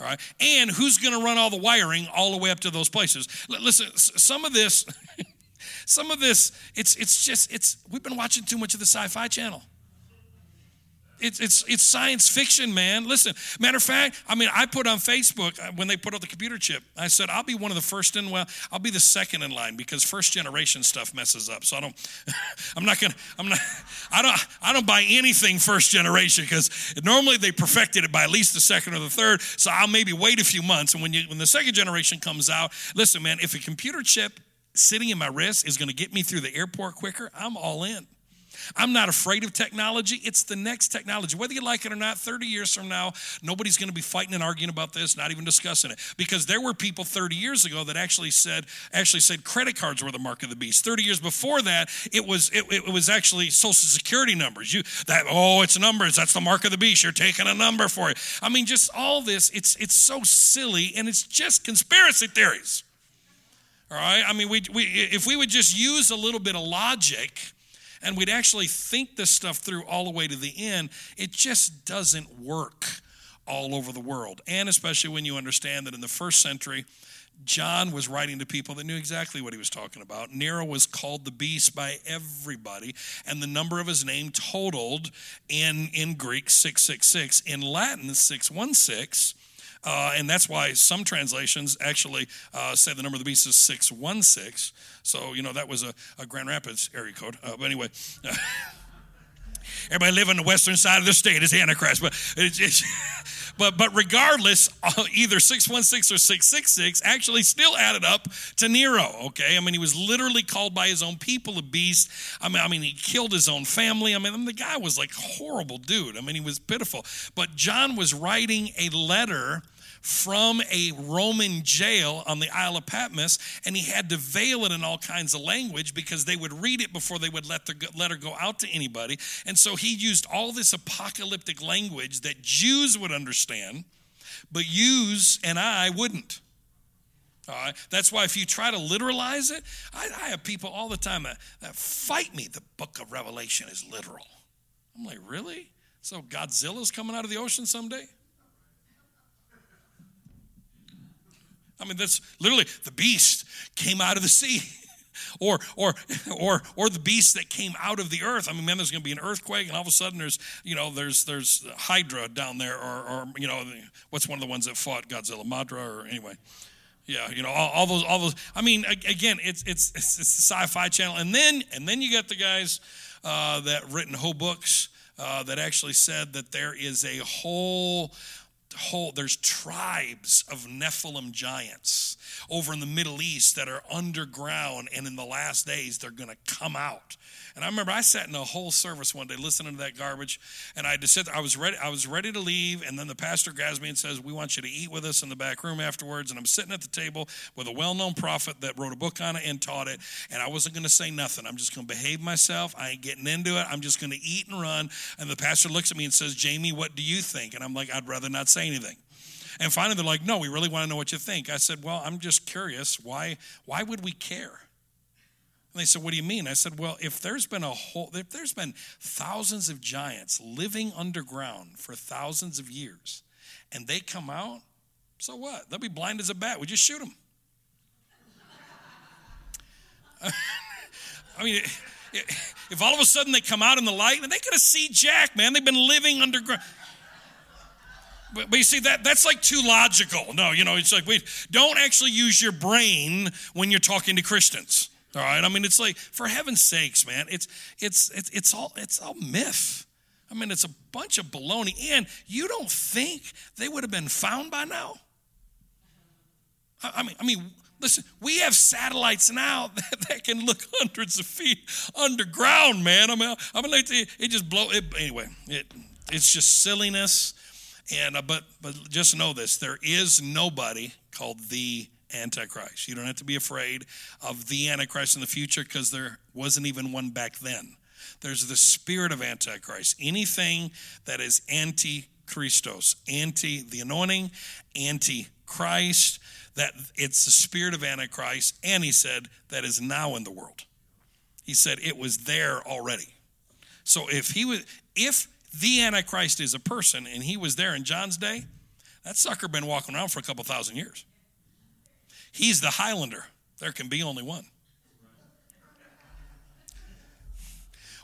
S2: All right. And who's going to run all the wiring all the way up to those places? Listen, some of this, some of this, it's it's just it's we've been watching too much of the sci-fi channel. It's, it's, it's science fiction, man. Listen, matter of fact, I mean, I put on Facebook uh, when they put out the computer chip, I said, I'll be one of the first in, well, I'll be the second in line because first generation stuff messes up. So I don't, I'm not gonna, I'm not, I don't, I don't buy anything first generation because normally they perfected it by at least the second or the third. So I'll maybe wait a few months. And when you, when the second generation comes out, listen, man, if a computer chip sitting in my wrist is gonna get me through the airport quicker, I'm all in. I'm not afraid of technology. It's the next technology. Whether you like it or not, 30 years from now, nobody's going to be fighting and arguing about this, not even discussing it. Because there were people 30 years ago that actually said actually said credit cards were the mark of the beast. 30 years before that, it was it, it was actually social security numbers. You that oh, it's numbers. That's the mark of the beast. You're taking a number for it. I mean, just all this, it's it's so silly and it's just conspiracy theories. All right? I mean, we, we, if we would just use a little bit of logic, and we'd actually think this stuff through all the way to the end, it just doesn't work all over the world. And especially when you understand that in the first century, John was writing to people that knew exactly what he was talking about. Nero was called the beast by everybody, and the number of his name totaled in, in Greek 666, in Latin 616. Uh, and that's why some translations actually uh, say the number of the beast is 616. So, you know, that was a, a Grand Rapids area code. Uh, but anyway. Everybody living on the western side of the state is Antichrist. But, it's, it's, but, but regardless, uh, either 616 or 666 actually still added up to Nero, okay? I mean, he was literally called by his own people a beast. I mean, I mean, he killed his own family. I mean, the guy was like horrible dude. I mean, he was pitiful. But John was writing a letter from a Roman jail on the Isle of Patmos, and he had to veil it in all kinds of language because they would read it before they would let the letter go out to anybody. And so he used all this apocalyptic language that Jews would understand, but yous and I wouldn't. All right. That's why if you try to literalize it, I, I have people all the time that, that fight me. The book of Revelation is literal. I'm like, really? So Godzilla's coming out of the ocean someday? I mean, that's literally the beast came out of the sea. or or or or the beast that came out of the earth. I mean, man, there's going to be an earthquake, and all of a sudden there's you know there's there's Hydra down there, or or you know what's one of the ones that fought Godzilla, Mothra, or anyway. Yeah, you know all, all those all those. I mean, again, it's it's it's, it's the sci-fi channel, and then and then you got the guys uh, that written whole books uh, that actually said that there is a whole whole there's tribes of nephilim giants over in the middle east that are underground and in the last days they're going to come out and I remember I sat in a whole service one day listening to that garbage, and I just said I was ready. I was ready to leave, and then the pastor grabs me and says, "We want you to eat with us in the back room afterwards." And I'm sitting at the table with a well-known prophet that wrote a book on it and taught it, and I wasn't going to say nothing. I'm just going to behave myself. I ain't getting into it. I'm just going to eat and run. And the pastor looks at me and says, "Jamie, what do you think?" And I'm like, "I'd rather not say anything." And finally, they're like, "No, we really want to know what you think." I said, "Well, I'm just curious. Why? Why would we care?" And they said, What do you mean? I said, Well, if there's been a whole, if there's been thousands of giants living underground for thousands of years, and they come out, so what? They'll be blind as a bat. We just shoot them. I mean, if all of a sudden they come out in the light and they could have see Jack, man, they've been living underground. But, but you see that that's like too logical. No, you know, it's like wait, don't actually use your brain when you're talking to Christians. All right. I mean, it's like for heaven's sakes, man. It's it's it's it's all it's all myth. I mean, it's a bunch of baloney. And you don't think they would have been found by now? I mean, I mean, listen, we have satellites now that, that can look hundreds of feet underground, man. I mean, I mean, like it just blow. It, anyway, it it's just silliness. And uh, but but just know this: there is nobody called the Antichrist. You don't have to be afraid of the Antichrist in the future because there wasn't even one back then. There's the spirit of Antichrist. Anything that is anti Christos, anti the anointing, anti Christ, that it's the spirit of Antichrist. And he said that is now in the world. He said it was there already. So if he was, if the Antichrist is a person and he was there in John's day, that sucker been walking around for a couple thousand years. He's the Highlander. There can be only one.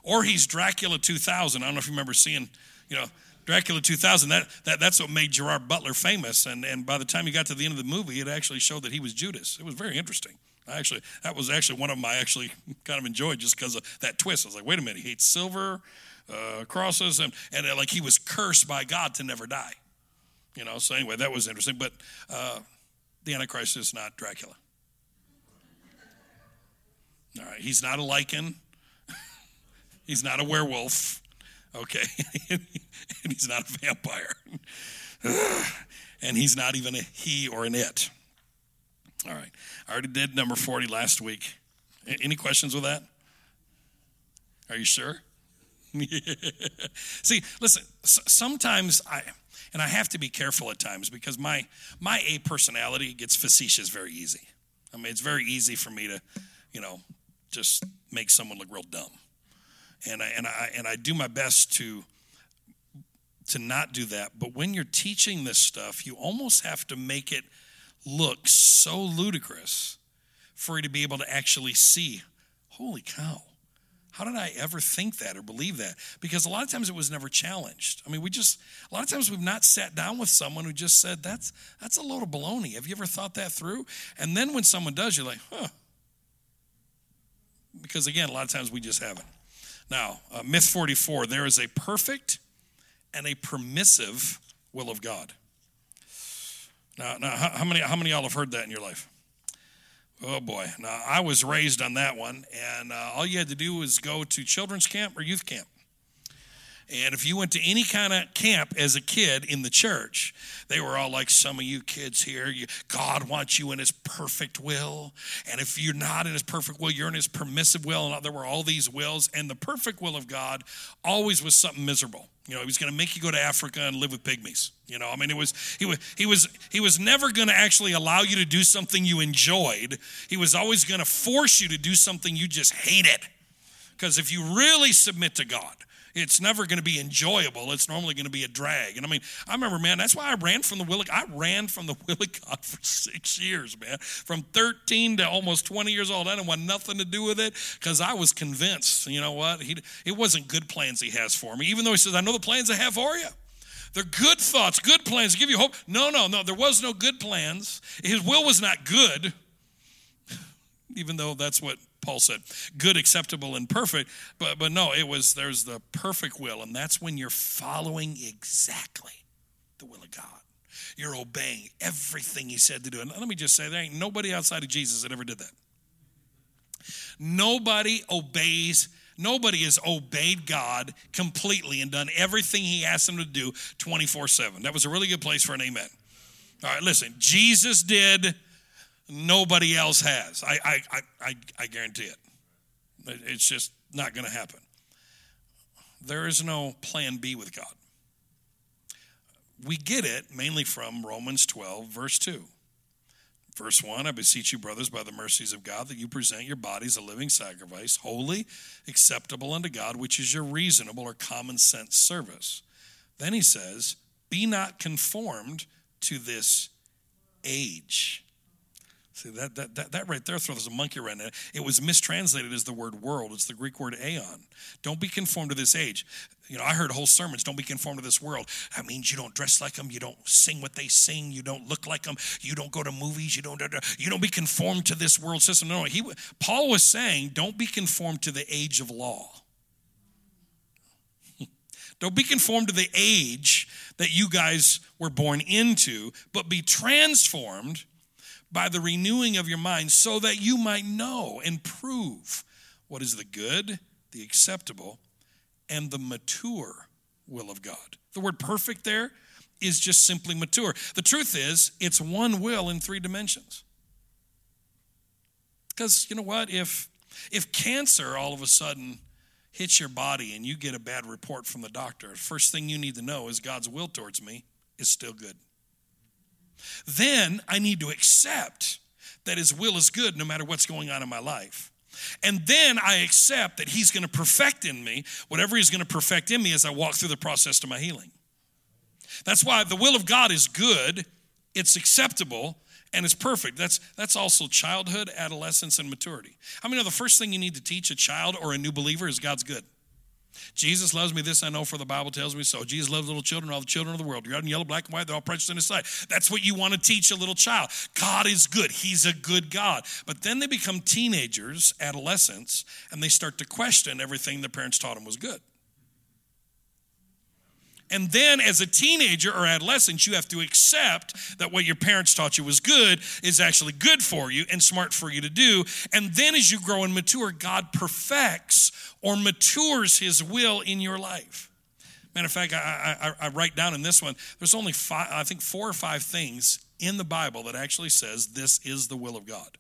S2: Or he's Dracula 2000. I don't know if you remember seeing, you know, Dracula 2000. That, that that's what made Gerard Butler famous. And and by the time you got to the end of the movie, it actually showed that he was Judas. It was very interesting. I actually that was actually one of them I actually kind of enjoyed just because of that twist. I was like, wait a minute, he hates silver uh, crosses and and uh, like he was cursed by God to never die. You know. So anyway, that was interesting. But uh, the Antichrist is not Dracula. All right, he's not a lycan. he's not a werewolf. Okay, and he's not a vampire. and he's not even a he or an it. All right. I already did number 40 last week. Any questions with that? Are you sure? See, listen, sometimes I, and I have to be careful at times because my, my A personality gets facetious very easy. I mean, it's very easy for me to, you know, just make someone look real dumb. And I, and I, and I do my best to, to not do that. But when you're teaching this stuff, you almost have to make it – look so ludicrous for you to be able to actually see, holy cow, how did I ever think that or believe that? Because a lot of times it was never challenged. I mean, we just a lot of times we've not sat down with someone who just said, That's that's a load of baloney. Have you ever thought that through? And then when someone does, you're like, huh. Because again, a lot of times we just haven't. Now, uh, myth 44 there is a perfect and a permissive will of God. Now, now how, how many how many y'all have heard that in your life? Oh boy! Now I was raised on that one, and uh, all you had to do was go to children's camp or youth camp. And if you went to any kind of camp as a kid in the church, they were all like, Some of you kids here, you, God wants you in His perfect will. And if you're not in His perfect will, you're in His permissive will. And there were all these wills. And the perfect will of God always was something miserable. You know, he was going to make you go to Africa and live with pygmies. You know, I mean, it was he was he was he was never going to actually allow you to do something you enjoyed. He was always going to force you to do something you just hated. Because if you really submit to God, it's never going to be enjoyable. It's normally going to be a drag. And I mean, I remember, man, that's why I ran from the will I ran from the will God for six years, man. From 13 to almost 20 years old. I didn't want nothing to do with it because I was convinced, you know what? He, it wasn't good plans he has for me. Even though he says, I know the plans I have for you. They're good thoughts, good plans to give you hope. No, no, no. There was no good plans. His will was not good, even though that's what Paul said, good, acceptable, and perfect. But, but no, it was, there's the perfect will, and that's when you're following exactly the will of God. You're obeying everything He said to do. And let me just say, there ain't nobody outside of Jesus that ever did that. Nobody obeys Nobody has obeyed God completely and done everything He asked them to do 24 7. That was a really good place for an amen. All right, listen, Jesus did nobody else has. I, I, I, I guarantee it. It's just not going to happen. There is no plan B with God. We get it mainly from Romans 12, verse 2. Verse 1 I beseech you, brothers, by the mercies of God, that you present your bodies a living sacrifice, holy, acceptable unto God, which is your reasonable or common sense service. Then he says, Be not conformed to this age See, that, that, that, that right there throws a monkey wrench in it. It was mistranslated as the word world. It's the Greek word aeon. Don't be conformed to this age. You know, I heard whole sermons, don't be conformed to this world. That means you don't dress like them, you don't sing what they sing, you don't look like them, you don't go to movies, you don't, you don't be conformed to this world system. No, he, Paul was saying, don't be conformed to the age of law. Don't be conformed to the age that you guys were born into, but be transformed by the renewing of your mind so that you might know and prove what is the good, the acceptable, and the mature will of God. The word perfect there is just simply mature. The truth is, it's one will in three dimensions. Because you know what? If if cancer all of a sudden hits your body and you get a bad report from the doctor, first thing you need to know is God's will towards me is still good. Then I need to accept that His will is good no matter what's going on in my life. And then I accept that He's going to perfect in me whatever He's going to perfect in me as I walk through the process to my healing. That's why the will of God is good, it's acceptable, and it's perfect. That's, that's also childhood, adolescence, and maturity. I mean, the first thing you need to teach a child or a new believer is God's good. Jesus loves me, this I know, for the Bible tells me so. Jesus loves little children, all the children of the world. Red and yellow, black and white, they're all precious in his sight. That's what you want to teach a little child. God is good. He's a good God. But then they become teenagers, adolescents, and they start to question everything the parents taught them was good. And then as a teenager or adolescent, you have to accept that what your parents taught you was good is actually good for you and smart for you to do. And then as you grow and mature, God perfects or matures his will in your life. Matter of fact, I, I, I write down in this one, there's only five, I think four or five things in the Bible that actually says this is the will of God.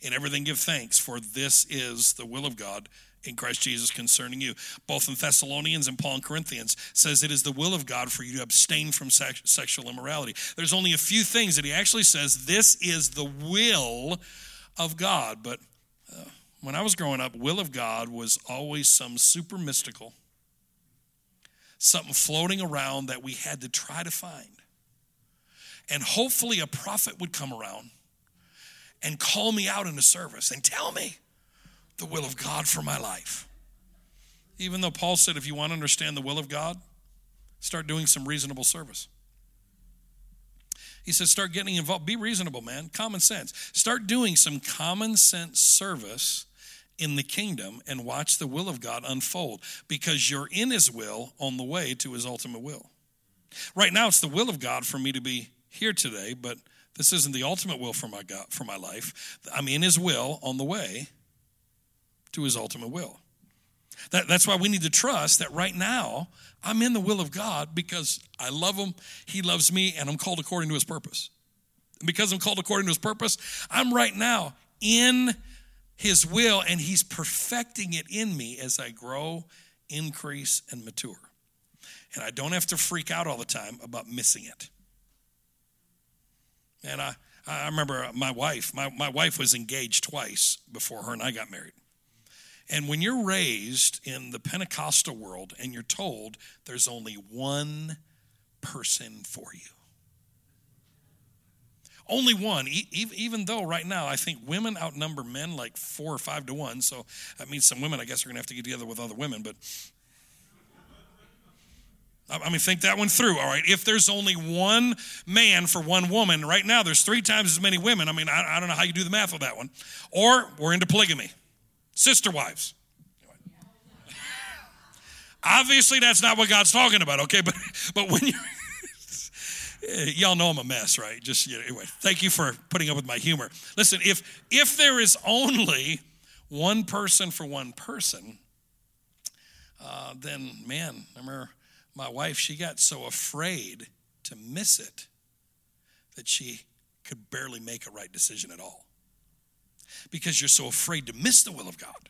S2: In everything, give thanks, for this is the will of God in Christ Jesus concerning you. Both in Thessalonians and Paul in Corinthians says it is the will of God for you to abstain from sex, sexual immorality. There's only a few things that he actually says this is the will of God. But uh, when I was growing up, will of God was always some super mystical, something floating around that we had to try to find. And hopefully a prophet would come around and call me out in a service and tell me the will of God for my life. Even though Paul said, if you want to understand the will of God, start doing some reasonable service. He says, start getting involved. Be reasonable, man. Common sense. Start doing some common sense service in the kingdom and watch the will of God unfold because you're in His will on the way to His ultimate will. Right now, it's the will of God for me to be here today, but this isn't the ultimate will for my God, for my life. I'm in His will on the way to his ultimate will. That, that's why we need to trust that right now I'm in the will of God because I love him, he loves me, and I'm called according to his purpose. And because I'm called according to his purpose, I'm right now in his will and he's perfecting it in me as I grow, increase, and mature. And I don't have to freak out all the time about missing it. And I, I remember my wife, my, my wife was engaged twice before her and I got married. And when you're raised in the Pentecostal world and you're told there's only one person for you, only one, even though right now I think women outnumber men like four or five to one. So that means some women, I guess, are going to have to get together with other women. But I mean, think that one through, all right? If there's only one man for one woman, right now there's three times as many women. I mean, I, don't know how you do the math with that one. Or we're into polygamy. Sister wives. Obviously, that's not what God's talking about, okay? But but when you y'all know I'm a mess, right? Just anyway. Thank you for putting up with my humor. Listen, if if there is only one person for one person, uh, then man, I remember my wife. She got so afraid to miss it that she could barely make a right decision at all because you're so afraid to miss the will of God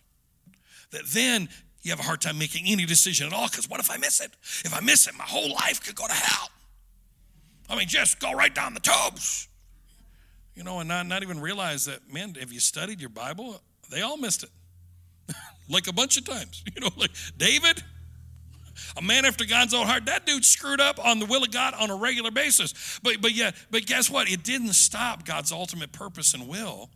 S2: that then you have a hard time making any decision at all because what if I miss it? If I miss it, my whole life could go to hell. I mean, just go right down the tubes. You know, and not, not even realize that, man, have you studied your Bible? They all missed it. like a bunch of times. You know, like David, a man after God's own heart. That dude screwed up on the will of God on a regular basis. But but yeah, but guess what? It didn't stop God's ultimate purpose and will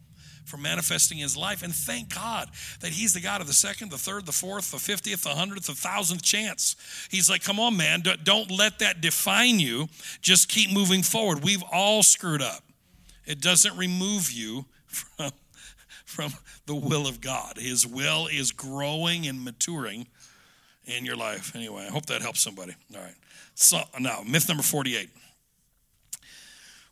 S2: for manifesting his life. And thank God that he's the God of the second, the third, the fourth, the fiftieth, the hundredth, the thousandth chance. He's like, come on, man, don't let that define you. Just keep moving forward. We've all screwed up. It doesn't remove you from, from the will of God. His will is growing and maturing in your life. Anyway, I hope that helps somebody. All right. So now, myth number 48.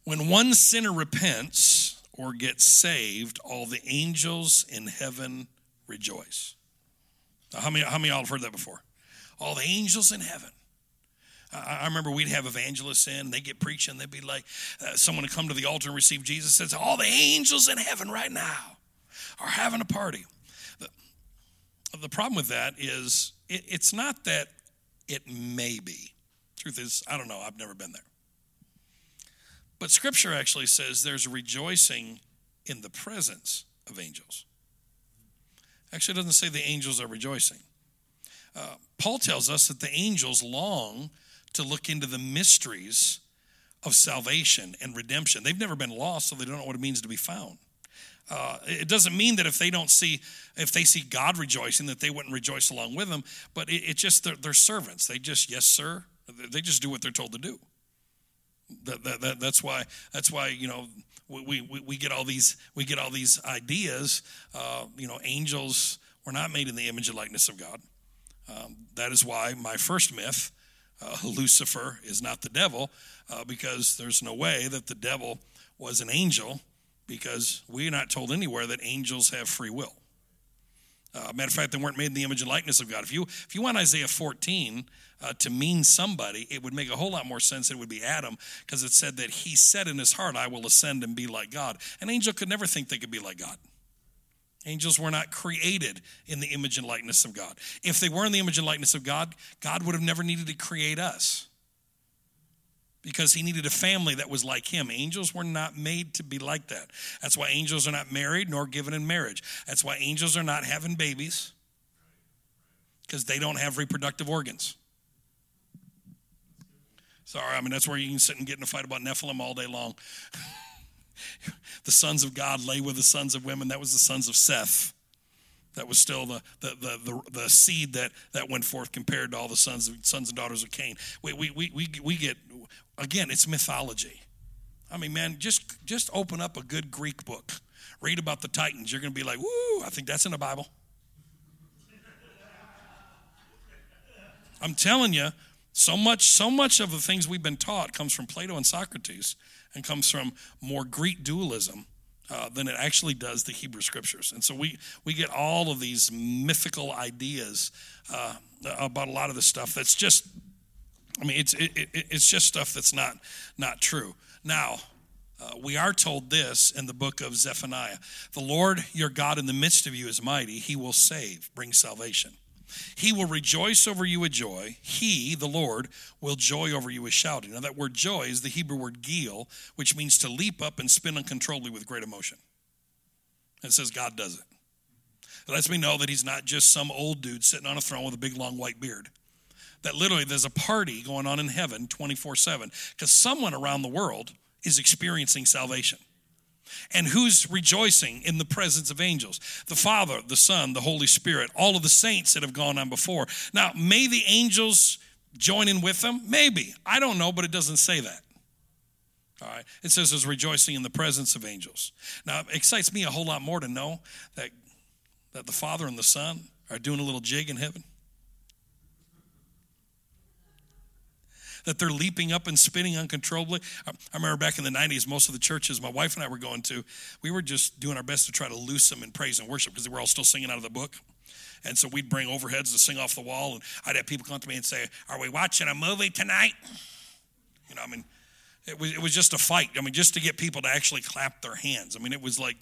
S2: When one sinner repents, or get saved, all the angels in heaven rejoice. Now, how many, how many y'all have heard that before? All the angels in heaven. I, I remember we'd have evangelists in, they'd get preaching, they'd be like, uh, someone would come to the altar and receive Jesus, says, All the angels in heaven right now are having a party. The, the problem with that is it, it's not that it may be. Truth is, I don't know. I've never been there. But Scripture actually says there's rejoicing in the presence of angels. Actually, it doesn't say the angels are rejoicing. Uh, Paul tells us that the angels long to look into the mysteries of salvation and redemption. They've never been lost, so they don't know what it means to be found. Uh, it doesn't mean that if they don't see, if they see God rejoicing, that they wouldn't rejoice along with them. But it, it just they're, they're, servants. They just yes, sir. They just do what they're told to do. That, that, that, that's why that's why you know we, we, we get all these we get all these ideas. Uh, you know, angels were not made in the image and likeness of God. Um, that is why my first myth, uh, Lucifer, is not the devil, uh, because there's no way that the devil was an angel, because we're not told anywhere that angels have free will. Uh, matter of fact, they weren't made in the image and likeness of God. If you if you want Isaiah 14 uh, to mean somebody, it would make a whole lot more sense. It would be Adam because it said that he said in his heart, "I will ascend and be like God." An angel could never think they could be like God. Angels were not created in the image and likeness of God. If they were in the image and likeness of God, God would have never needed to create us because he needed a family that was like him. Angels were not made to be like that. That's why angels are not married nor given in marriage. That's why angels are not having babies because they don't have reproductive organs. Sorry, I mean, that's where you can sit and get in a fight about Nephilim all day long. the sons of God lay with the sons of women. That was the sons of Seth. That was still the, the, the, the, the seed that, that went forth compared to all the sons, of, sons and daughters of Cain. We, we, we, we, we get, again, it's mythology. I mean, man, just, just open up a good Greek book. Read about the Titans. You're going to be like, woo, I think that's in the Bible. I'm telling you, so much, so much of the things we've been taught comes from Plato and Socrates and comes from more Greek dualism uh, than it actually does the Hebrew scriptures. And so we, we get all of these mythical ideas uh, about a lot of the stuff that's just, I mean, it's, it, it, it's just stuff that's not, not true. Now, uh, we are told this in the book of Zephaniah The Lord your God in the midst of you is mighty, he will save, bring salvation. He will rejoice over you with joy. He, the Lord, will joy over you with shouting. Now, that word joy is the Hebrew word gil, which means to leap up and spin uncontrollably with great emotion. It says God does it. It lets me know that he's not just some old dude sitting on a throne with a big long white beard. That literally there's a party going on in heaven 24 7 because someone around the world is experiencing salvation. And who's rejoicing in the presence of angels? The Father, the Son, the Holy Spirit, all of the saints that have gone on before. Now, may the angels join in with them? Maybe. I don't know, but it doesn't say that. All right. It says there's rejoicing in the presence of angels. Now, it excites me a whole lot more to know that, that the Father and the Son are doing a little jig in heaven. That they're leaping up and spinning uncontrollably. I remember back in the 90s, most of the churches my wife and I were going to, we were just doing our best to try to loose them in praise and worship because they were all still singing out of the book. And so we'd bring overheads to sing off the wall, and I'd have people come to me and say, Are we watching a movie tonight? You know, I mean, it was, it was just a fight. I mean, just to get people to actually clap their hands. I mean, it was like,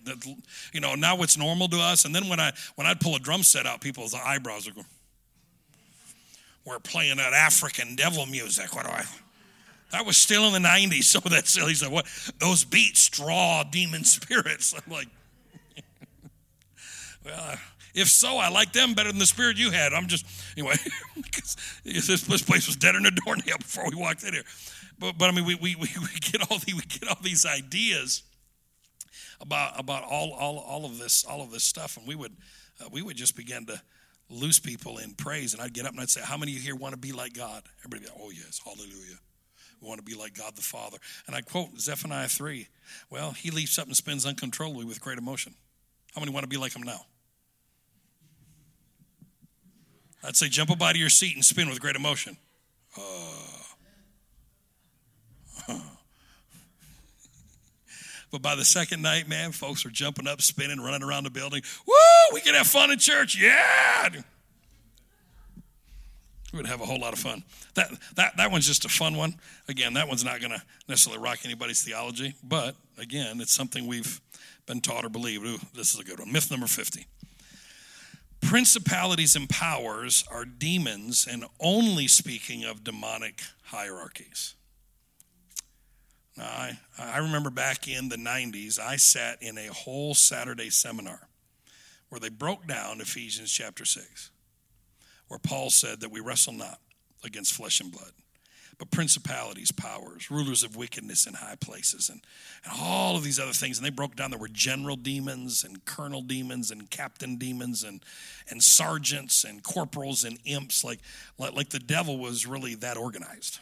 S2: you know, now it's normal to us. And then when I when I'd pull a drum set out, people's eyebrows would go we're playing that African devil music. What do I? That was still in the 90s, so that's silly. Said, what? Those beats draw demon spirits. I'm like, well, if so, I like them better than the spirit you had. I'm just, anyway, this, this place was dead in a doornail before we walked in here. But, but I mean, we, we, we, get all the, we get all these ideas about, about all, all, all of this, all of this stuff. And we would, uh, we would just begin to, loose people in praise. And I'd get up and I'd say, How many of you here want to be like God? Everybody be like, Oh, yes, hallelujah. We want to be like God the Father. And I quote Zephaniah 3 Well, he leaps up and spins uncontrollably with great emotion. How many want to be like him now? I'd say, Jump up out of your seat and spin with great emotion. Uh, But by the second night, man, folks are jumping up, spinning, running around the building. Woo! We can have fun in church. Yeah! we would have a whole lot of fun. That, that, that one's just a fun one. Again, that one's not going to necessarily rock anybody's theology, but again, it's something we've been taught or believed. Ooh, this is a good one. Myth number 50. Principalities and powers are demons and only speaking of demonic hierarchies. I, I remember back in the 90s, I sat in a whole Saturday seminar where they broke down Ephesians chapter 6 where Paul said that we wrestle not against flesh and blood, but principalities, powers, rulers of wickedness in high places, and, and all of these other things. And they broke down there were general demons and colonel demons and captain demons and, and sergeants and corporals and imps. Like, like, like the devil was really that organized.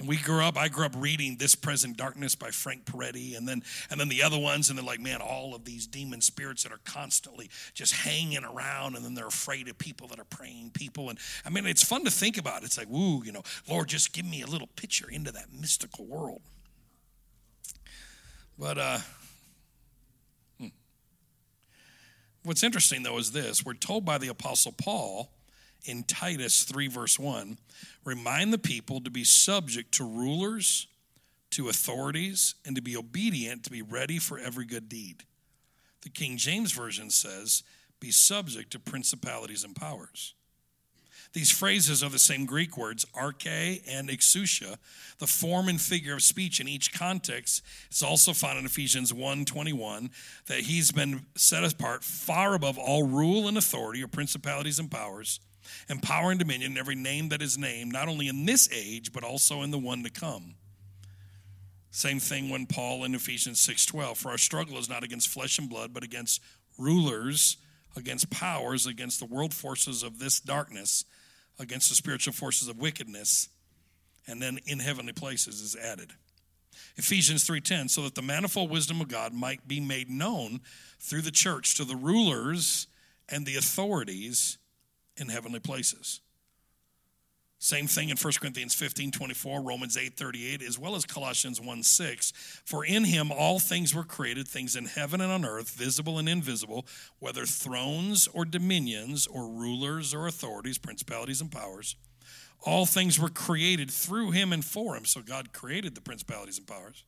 S2: And we grew up, I grew up reading This Present Darkness by Frank Peretti, and then and then the other ones, and they're like, man, all of these demon spirits that are constantly just hanging around, and then they're afraid of people that are praying people. And I mean, it's fun to think about. It's like, woo, you know, Lord, just give me a little picture into that mystical world. But uh hmm. what's interesting though is this we're told by the Apostle Paul in Titus 3, verse 1 remind the people to be subject to rulers, to authorities, and to be obedient, to be ready for every good deed. The King James Version says, be subject to principalities and powers. These phrases are the same Greek words, arche and exousia, the form and figure of speech in each context. It's also found in Ephesians 1:21 that he's been set apart far above all rule and authority or principalities and powers and power and dominion, and every name that is named, not only in this age, but also in the one to come. Same thing when Paul in Ephesians 6:12, for our struggle is not against flesh and blood, but against rulers, against powers, against the world forces of this darkness, against the spiritual forces of wickedness, and then in heavenly places is added. Ephesians 3:10 so that the manifold wisdom of God might be made known through the church to the rulers and the authorities in heavenly places. Same thing in 1 Corinthians 15 24, Romans 8 38, as well as Colossians 1 6. For in him all things were created, things in heaven and on earth, visible and invisible, whether thrones or dominions or rulers or authorities, principalities and powers. All things were created through him and for him. So God created the principalities and powers.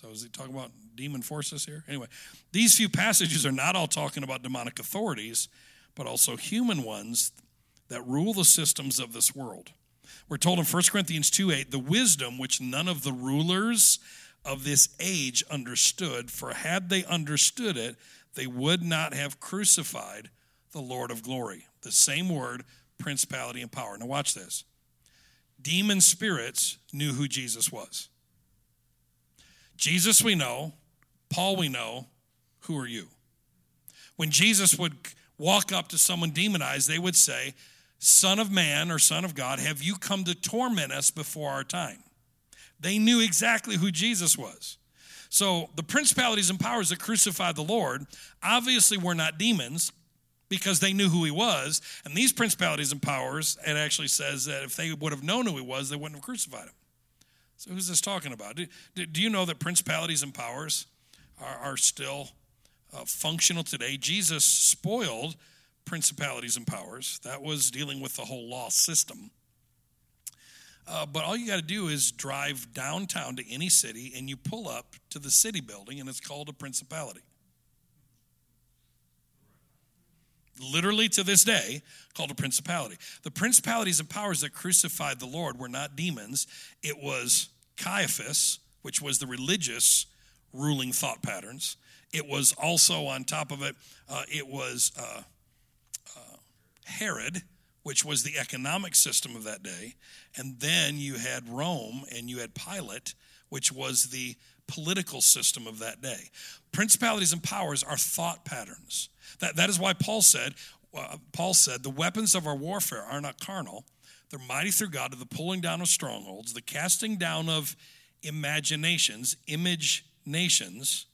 S2: So is he talking about demon forces here? Anyway, these few passages are not all talking about demonic authorities, but also human ones that rule the systems of this world. We're told in 1 Corinthians 2 8, the wisdom which none of the rulers of this age understood, for had they understood it, they would not have crucified the Lord of glory. The same word, principality and power. Now, watch this. Demon spirits knew who Jesus was. Jesus we know, Paul we know, who are you? When Jesus would walk up to someone demonized, they would say, Son of man or Son of God, have you come to torment us before our time? They knew exactly who Jesus was. So the principalities and powers that crucified the Lord obviously were not demons because they knew who he was. And these principalities and powers, it actually says that if they would have known who he was, they wouldn't have crucified him. So, who's this talking about? Do, do you know that principalities and powers are, are still uh, functional today? Jesus spoiled principalities and powers. That was dealing with the whole law system. Uh, but all you got to do is drive downtown to any city and you pull up to the city building, and it's called a principality. Literally to this day, called a principality. The principalities and powers that crucified the Lord were not demons, it was Caiaphas, which was the religious ruling thought patterns. It was also, on top of it, uh, it was uh, uh, Herod, which was the economic system of that day. And then you had Rome and you had Pilate, which was the political system of that day. Principalities and powers are thought patterns. That, that is why Paul said, uh, Paul said, the weapons of our warfare are not carnal. They're mighty through God to the pulling down of strongholds, the casting down of imaginations, image nations,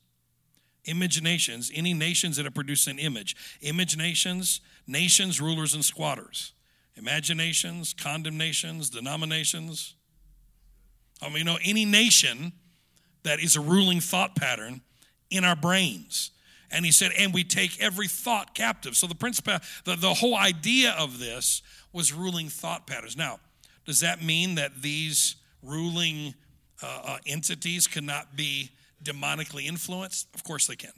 S2: image nations, any nations that are producing an image. Image nations, nations, rulers, and squatters. Imaginations, condemnations, denominations. I mean, you know, any nation that is a ruling thought pattern in our brains. And he said, and we take every thought captive. So the principle, the, the whole idea of this was ruling thought patterns. Now, does that mean that these ruling uh, uh, entities cannot be demonically influenced? Of course they can.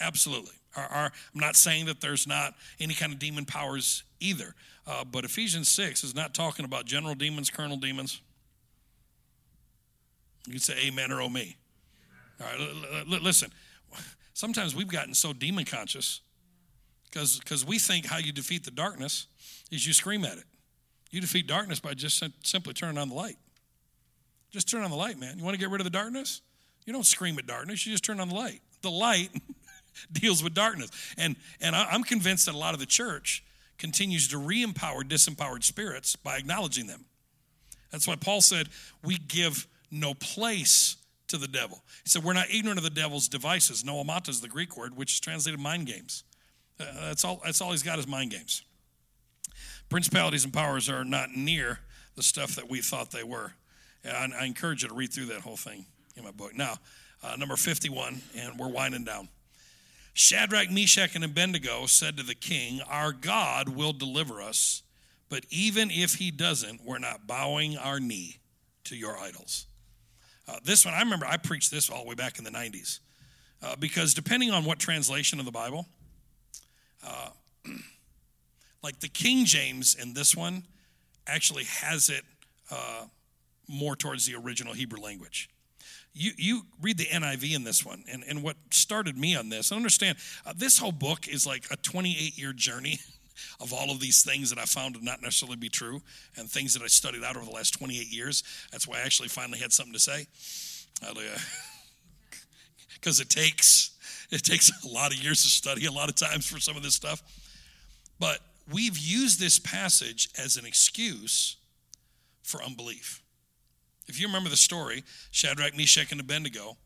S2: Absolutely. Our, our, I'm not saying that there's not any kind of demon powers either. Uh, but Ephesians 6 is not talking about general demons, colonel demons. You can say amen or oh me. All right, l- l- listen. Sometimes we've gotten so demon conscious because we think how you defeat the darkness is you scream at it. You defeat darkness by just simply turning on the light. Just turn on the light, man. You want to get rid of the darkness? You don't scream at darkness, you just turn on the light. The light deals with darkness. And, and I'm convinced that a lot of the church continues to re empower disempowered spirits by acknowledging them. That's why Paul said, We give no place to the devil. He said, We're not ignorant of the devil's devices. Noemata is the Greek word, which is translated mind games. Uh, that's, all, that's all he's got is mind games. Principalities and powers are not near the stuff that we thought they were. And I encourage you to read through that whole thing in my book. Now, uh, number 51, and we're winding down. Shadrach, Meshach, and Abednego said to the king, Our God will deliver us, but even if he doesn't, we're not bowing our knee to your idols. Uh, this one, I remember I preached this all the way back in the 90s. Uh, because depending on what translation of the Bible, uh, like the King James in this one actually has it uh, more towards the original Hebrew language. You, you read the NIV in this one, and, and what started me on this, and understand uh, this whole book is like a 28 year journey of all of these things that I found to not necessarily be true and things that I studied out over the last 28 years. That's why I actually finally had something to say. Because it takes it takes a lot of years to study, a lot of times for some of this stuff. But we've used this passage as an excuse for unbelief. If you remember the story, Shadrach, Meshach, and Abednego,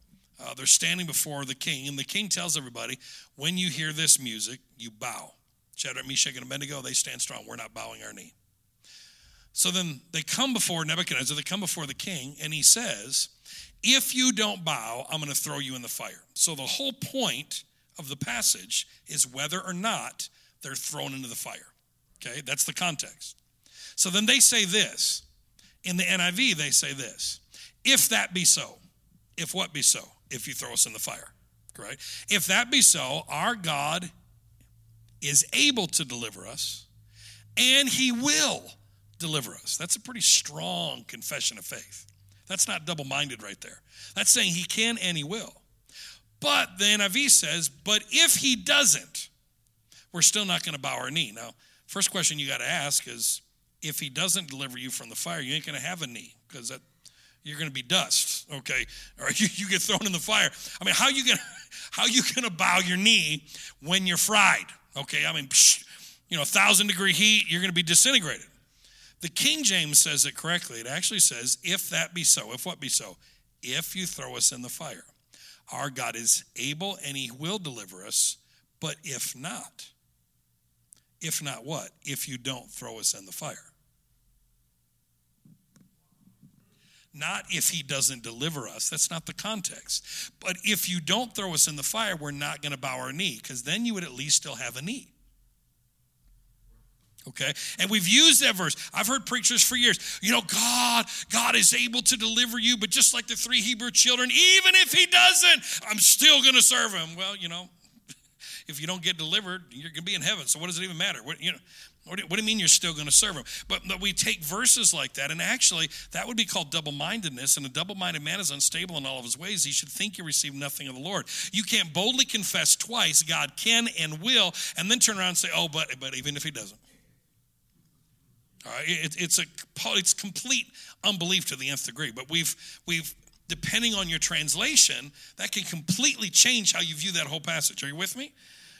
S2: uh, they're standing before the king, and the king tells everybody, when you hear this music, you bow. Shadrach, Meshach, and Abednego, they stand strong. We're not bowing our knee. So then they come before Nebuchadnezzar, they come before the king, and he says, If you don't bow, I'm going to throw you in the fire. So the whole point of the passage is whether or not they're thrown into the fire. Okay, that's the context. So then they say this in the NIV, they say this If that be so, if what be so? If you throw us in the fire, right? If that be so, our God is able to deliver us and he will deliver us. That's a pretty strong confession of faith. That's not double minded right there. That's saying he can and he will. But the NIV says, but if he doesn't, we're still not going to bow our knee. Now, first question you got to ask is if he doesn't deliver you from the fire, you ain't going to have a knee because that you're going to be dust, okay? Or you, you get thrown in the fire. I mean, how you going how you going to bow your knee when you're fried? Okay, I mean, psh, you know, a thousand degree heat, you're going to be disintegrated. The King James says it correctly. It actually says, "If that be so, if what be so, if you throw us in the fire, our God is able and He will deliver us. But if not, if not what? If you don't throw us in the fire." Not if he doesn't deliver us. That's not the context. But if you don't throw us in the fire, we're not going to bow our knee, because then you would at least still have a knee. Okay? And we've used that verse. I've heard preachers for years. You know, God, God is able to deliver you, but just like the three Hebrew children, even if he doesn't, I'm still going to serve him. Well, you know, if you don't get delivered, you're going to be in heaven. So what does it even matter? What, you know, what do, what do you mean you're still going to serve him? But, but we take verses like that, and actually, that would be called double mindedness. And a double minded man is unstable in all of his ways. He should think you receive nothing of the Lord. You can't boldly confess twice God can and will, and then turn around and say, oh, but, but even if he doesn't. All right, it, it's a it's complete unbelief to the nth degree. But we've we've depending on your translation, that can completely change how you view that whole passage. Are you with me?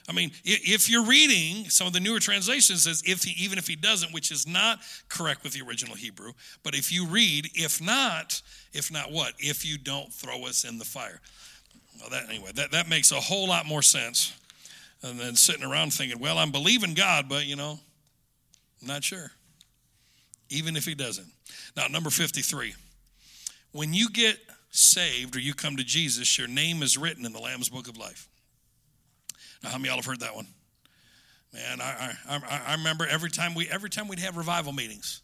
S2: I mean, if you're reading some of the newer translations says if he, even if he doesn't, which is not correct with the original Hebrew, but if you read if not, if not what? If you don't throw us in the fire. Well, that anyway, that, that makes a whole lot more sense than sitting around thinking, well, I'm believing God, but you know, I'm not sure. Even if he doesn't. Now, number 53. When you get saved or you come to Jesus, your name is written in the Lamb's Book of Life. Now, how many y'all have heard that one? Man, I, I, I remember every time we every time we'd have revival meetings,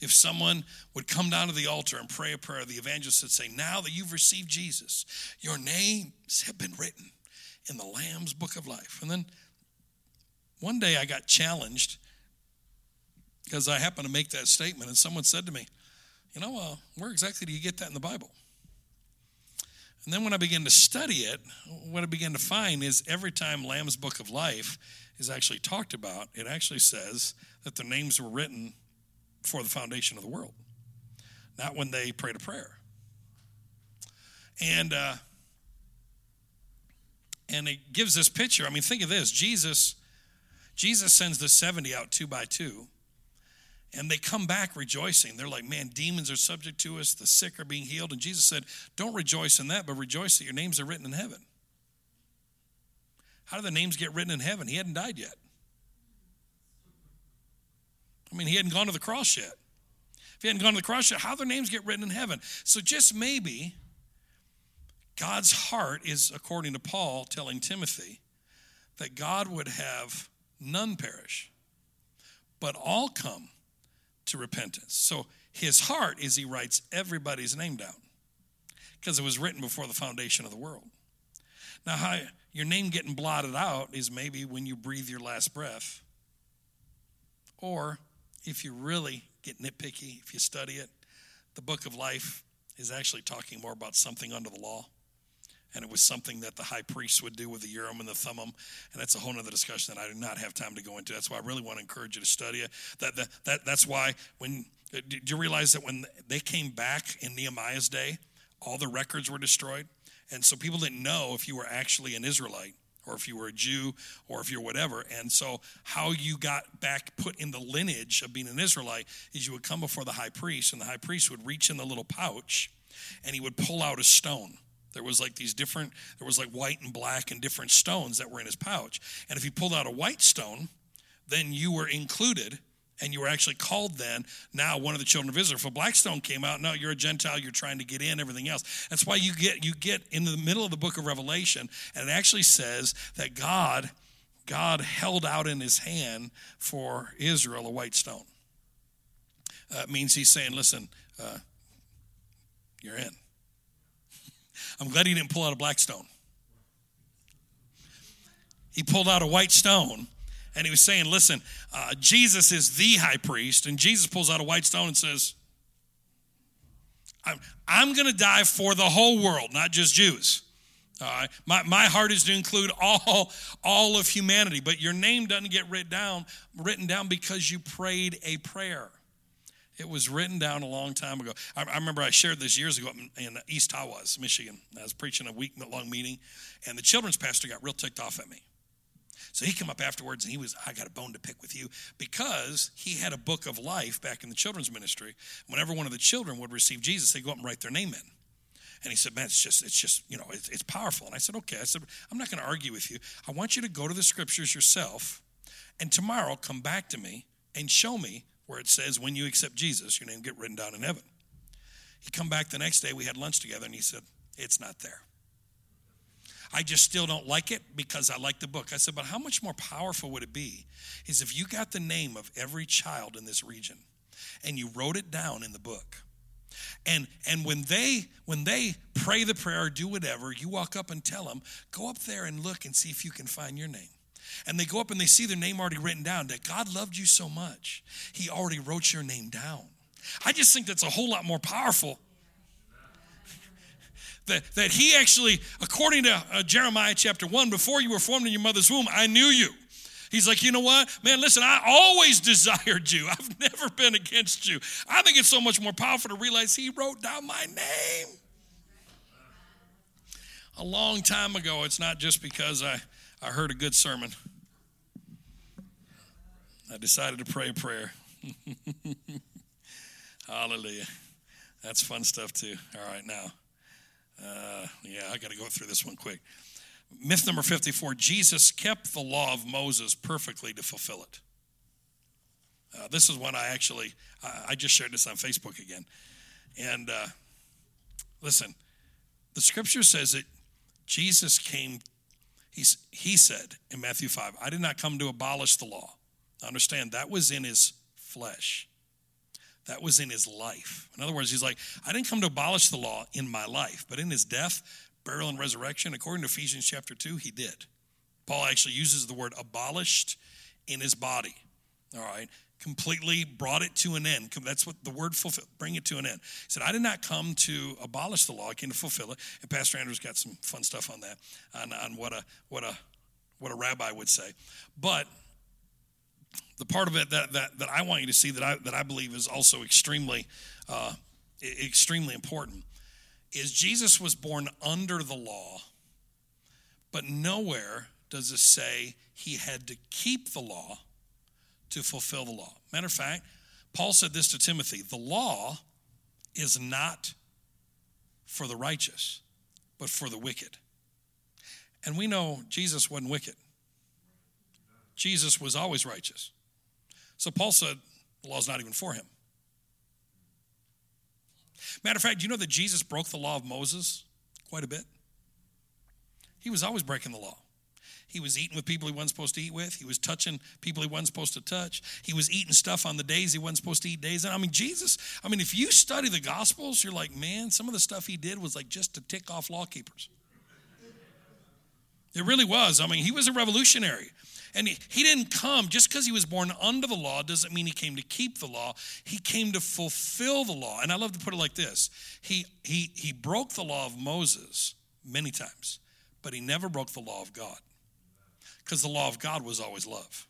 S2: if someone would come down to the altar and pray a prayer, the evangelist would say, Now that you've received Jesus, your names have been written in the Lamb's book of life. And then one day I got challenged because I happened to make that statement, and someone said to me, You know, uh, where exactly do you get that in the Bible? And then when I began to study it, what I began to find is every time Lamb's Book of Life is actually talked about, it actually says that their names were written for the foundation of the world, not when they prayed a prayer. And uh, and it gives this picture. I mean, think of this: Jesus, Jesus sends the seventy out two by two, and they come back rejoicing. They're like, "Man, demons are subject to us; the sick are being healed." And Jesus said, "Don't rejoice in that, but rejoice that your names are written in heaven." How do the names get written in heaven? He hadn't died yet. I mean, he hadn't gone to the cross yet. If he hadn't gone to the cross yet, how their names get written in heaven? So just maybe God's heart is, according to Paul, telling Timothy that God would have none perish, but all come to repentance. So his heart is he writes everybody's name down because it was written before the foundation of the world. Now, how your name getting blotted out is maybe when you breathe your last breath. Or if you really get nitpicky, if you study it, the book of life is actually talking more about something under the law. And it was something that the high priest would do with the Urim and the Thummim. And that's a whole other discussion that I do not have time to go into. That's why I really want to encourage you to study it. That, that, that, that's why when, uh, did you realize that when they came back in Nehemiah's day, all the records were destroyed? And so people didn't know if you were actually an Israelite or if you were a Jew or if you're whatever. And so how you got back put in the lineage of being an Israelite is you would come before the high priest, and the high priest would reach in the little pouch and he would pull out a stone. There was like these different, there was like white and black and different stones that were in his pouch. And if he pulled out a white stone, then you were included and you were actually called then. Now one of the children of israel if a black stone came out no you're a gentile you're trying to get in everything else. That's why you get you get in the middle of the book of revelation and it actually says that god god held out in his hand for israel a white stone. Uh, it means he's saying listen uh, you're in i'm glad he didn't pull out a black stone he pulled out a white stone and he was saying, Listen, uh, Jesus is the high priest. And Jesus pulls out a white stone and says, I'm, I'm going to die for the whole world, not just Jews. My, my heart is to include all, all of humanity, but your name doesn't get down, written down because you prayed a prayer. It was written down a long time ago. I, I remember I shared this years ago in, in East Tawas, Michigan. I was preaching a week long meeting, and the children's pastor got real ticked off at me. So he came up afterwards and he was, I got a bone to pick with you because he had a book of life back in the children's ministry. Whenever one of the children would receive Jesus, they go up and write their name in. And he said, man, it's just, it's just, you know, it's, it's powerful. And I said, okay. I said, I'm not going to argue with you. I want you to go to the scriptures yourself and tomorrow come back to me and show me where it says when you accept Jesus, your name get written down in heaven. He come back the next day, we had lunch together, and he said, it's not there. I just still don't like it because I like the book. I said, but how much more powerful would it be is if you got the name of every child in this region and you wrote it down in the book. And and when they when they pray the prayer or do whatever, you walk up and tell them, go up there and look and see if you can find your name. And they go up and they see their name already written down that God loved you so much, He already wrote your name down. I just think that's a whole lot more powerful that, that he actually, according to uh, Jeremiah chapter 1, before you were formed in your mother's womb, I knew you. He's like, you know what? Man, listen, I always desired you. I've never been against you. I think it's so much more powerful to realize he wrote down my name. A long time ago, it's not just because I, I heard a good sermon. I decided to pray a prayer. Hallelujah. That's fun stuff, too. All right, now. Uh, yeah, I got to go through this one quick. Myth number 54 Jesus kept the law of Moses perfectly to fulfill it. Uh, this is one I actually, I, I, just shared this on Facebook again. And uh, listen, the scripture says that Jesus came, he said in Matthew 5, I did not come to abolish the law. Understand, that was in his flesh. That was in his life. In other words, he's like, I didn't come to abolish the law in my life, but in his death, burial, and resurrection, according to Ephesians chapter 2, he did. Paul actually uses the word abolished in his body. All right completely brought it to an end. That's what the word fulfill, bring it to an end. He said, I did not come to abolish the law, I came to fulfill it. And Pastor Andrew's got some fun stuff on that, on, on what a what a what a rabbi would say. But the part of it that, that, that I want you to see that I, that I believe is also extremely, uh, extremely important is Jesus was born under the law, but nowhere does it say he had to keep the law to fulfill the law. Matter of fact, Paul said this to Timothy the law is not for the righteous, but for the wicked. And we know Jesus wasn't wicked, Jesus was always righteous. So Paul said the law is not even for him. Matter of fact, do you know that Jesus broke the law of Moses quite a bit? He was always breaking the law. He was eating with people he wasn't supposed to eat with. He was touching people he wasn't supposed to touch. He was eating stuff on the days he wasn't supposed to eat days. I mean, Jesus, I mean, if you study the Gospels, you're like, man, some of the stuff he did was like just to tick off lawkeepers. It really was. I mean, he was a revolutionary. And he, he didn't come just because he was born under the law doesn't mean he came to keep the law. He came to fulfill the law. And I love to put it like this he, he, he broke the law of Moses many times, but he never broke the law of God because the law of God was always love.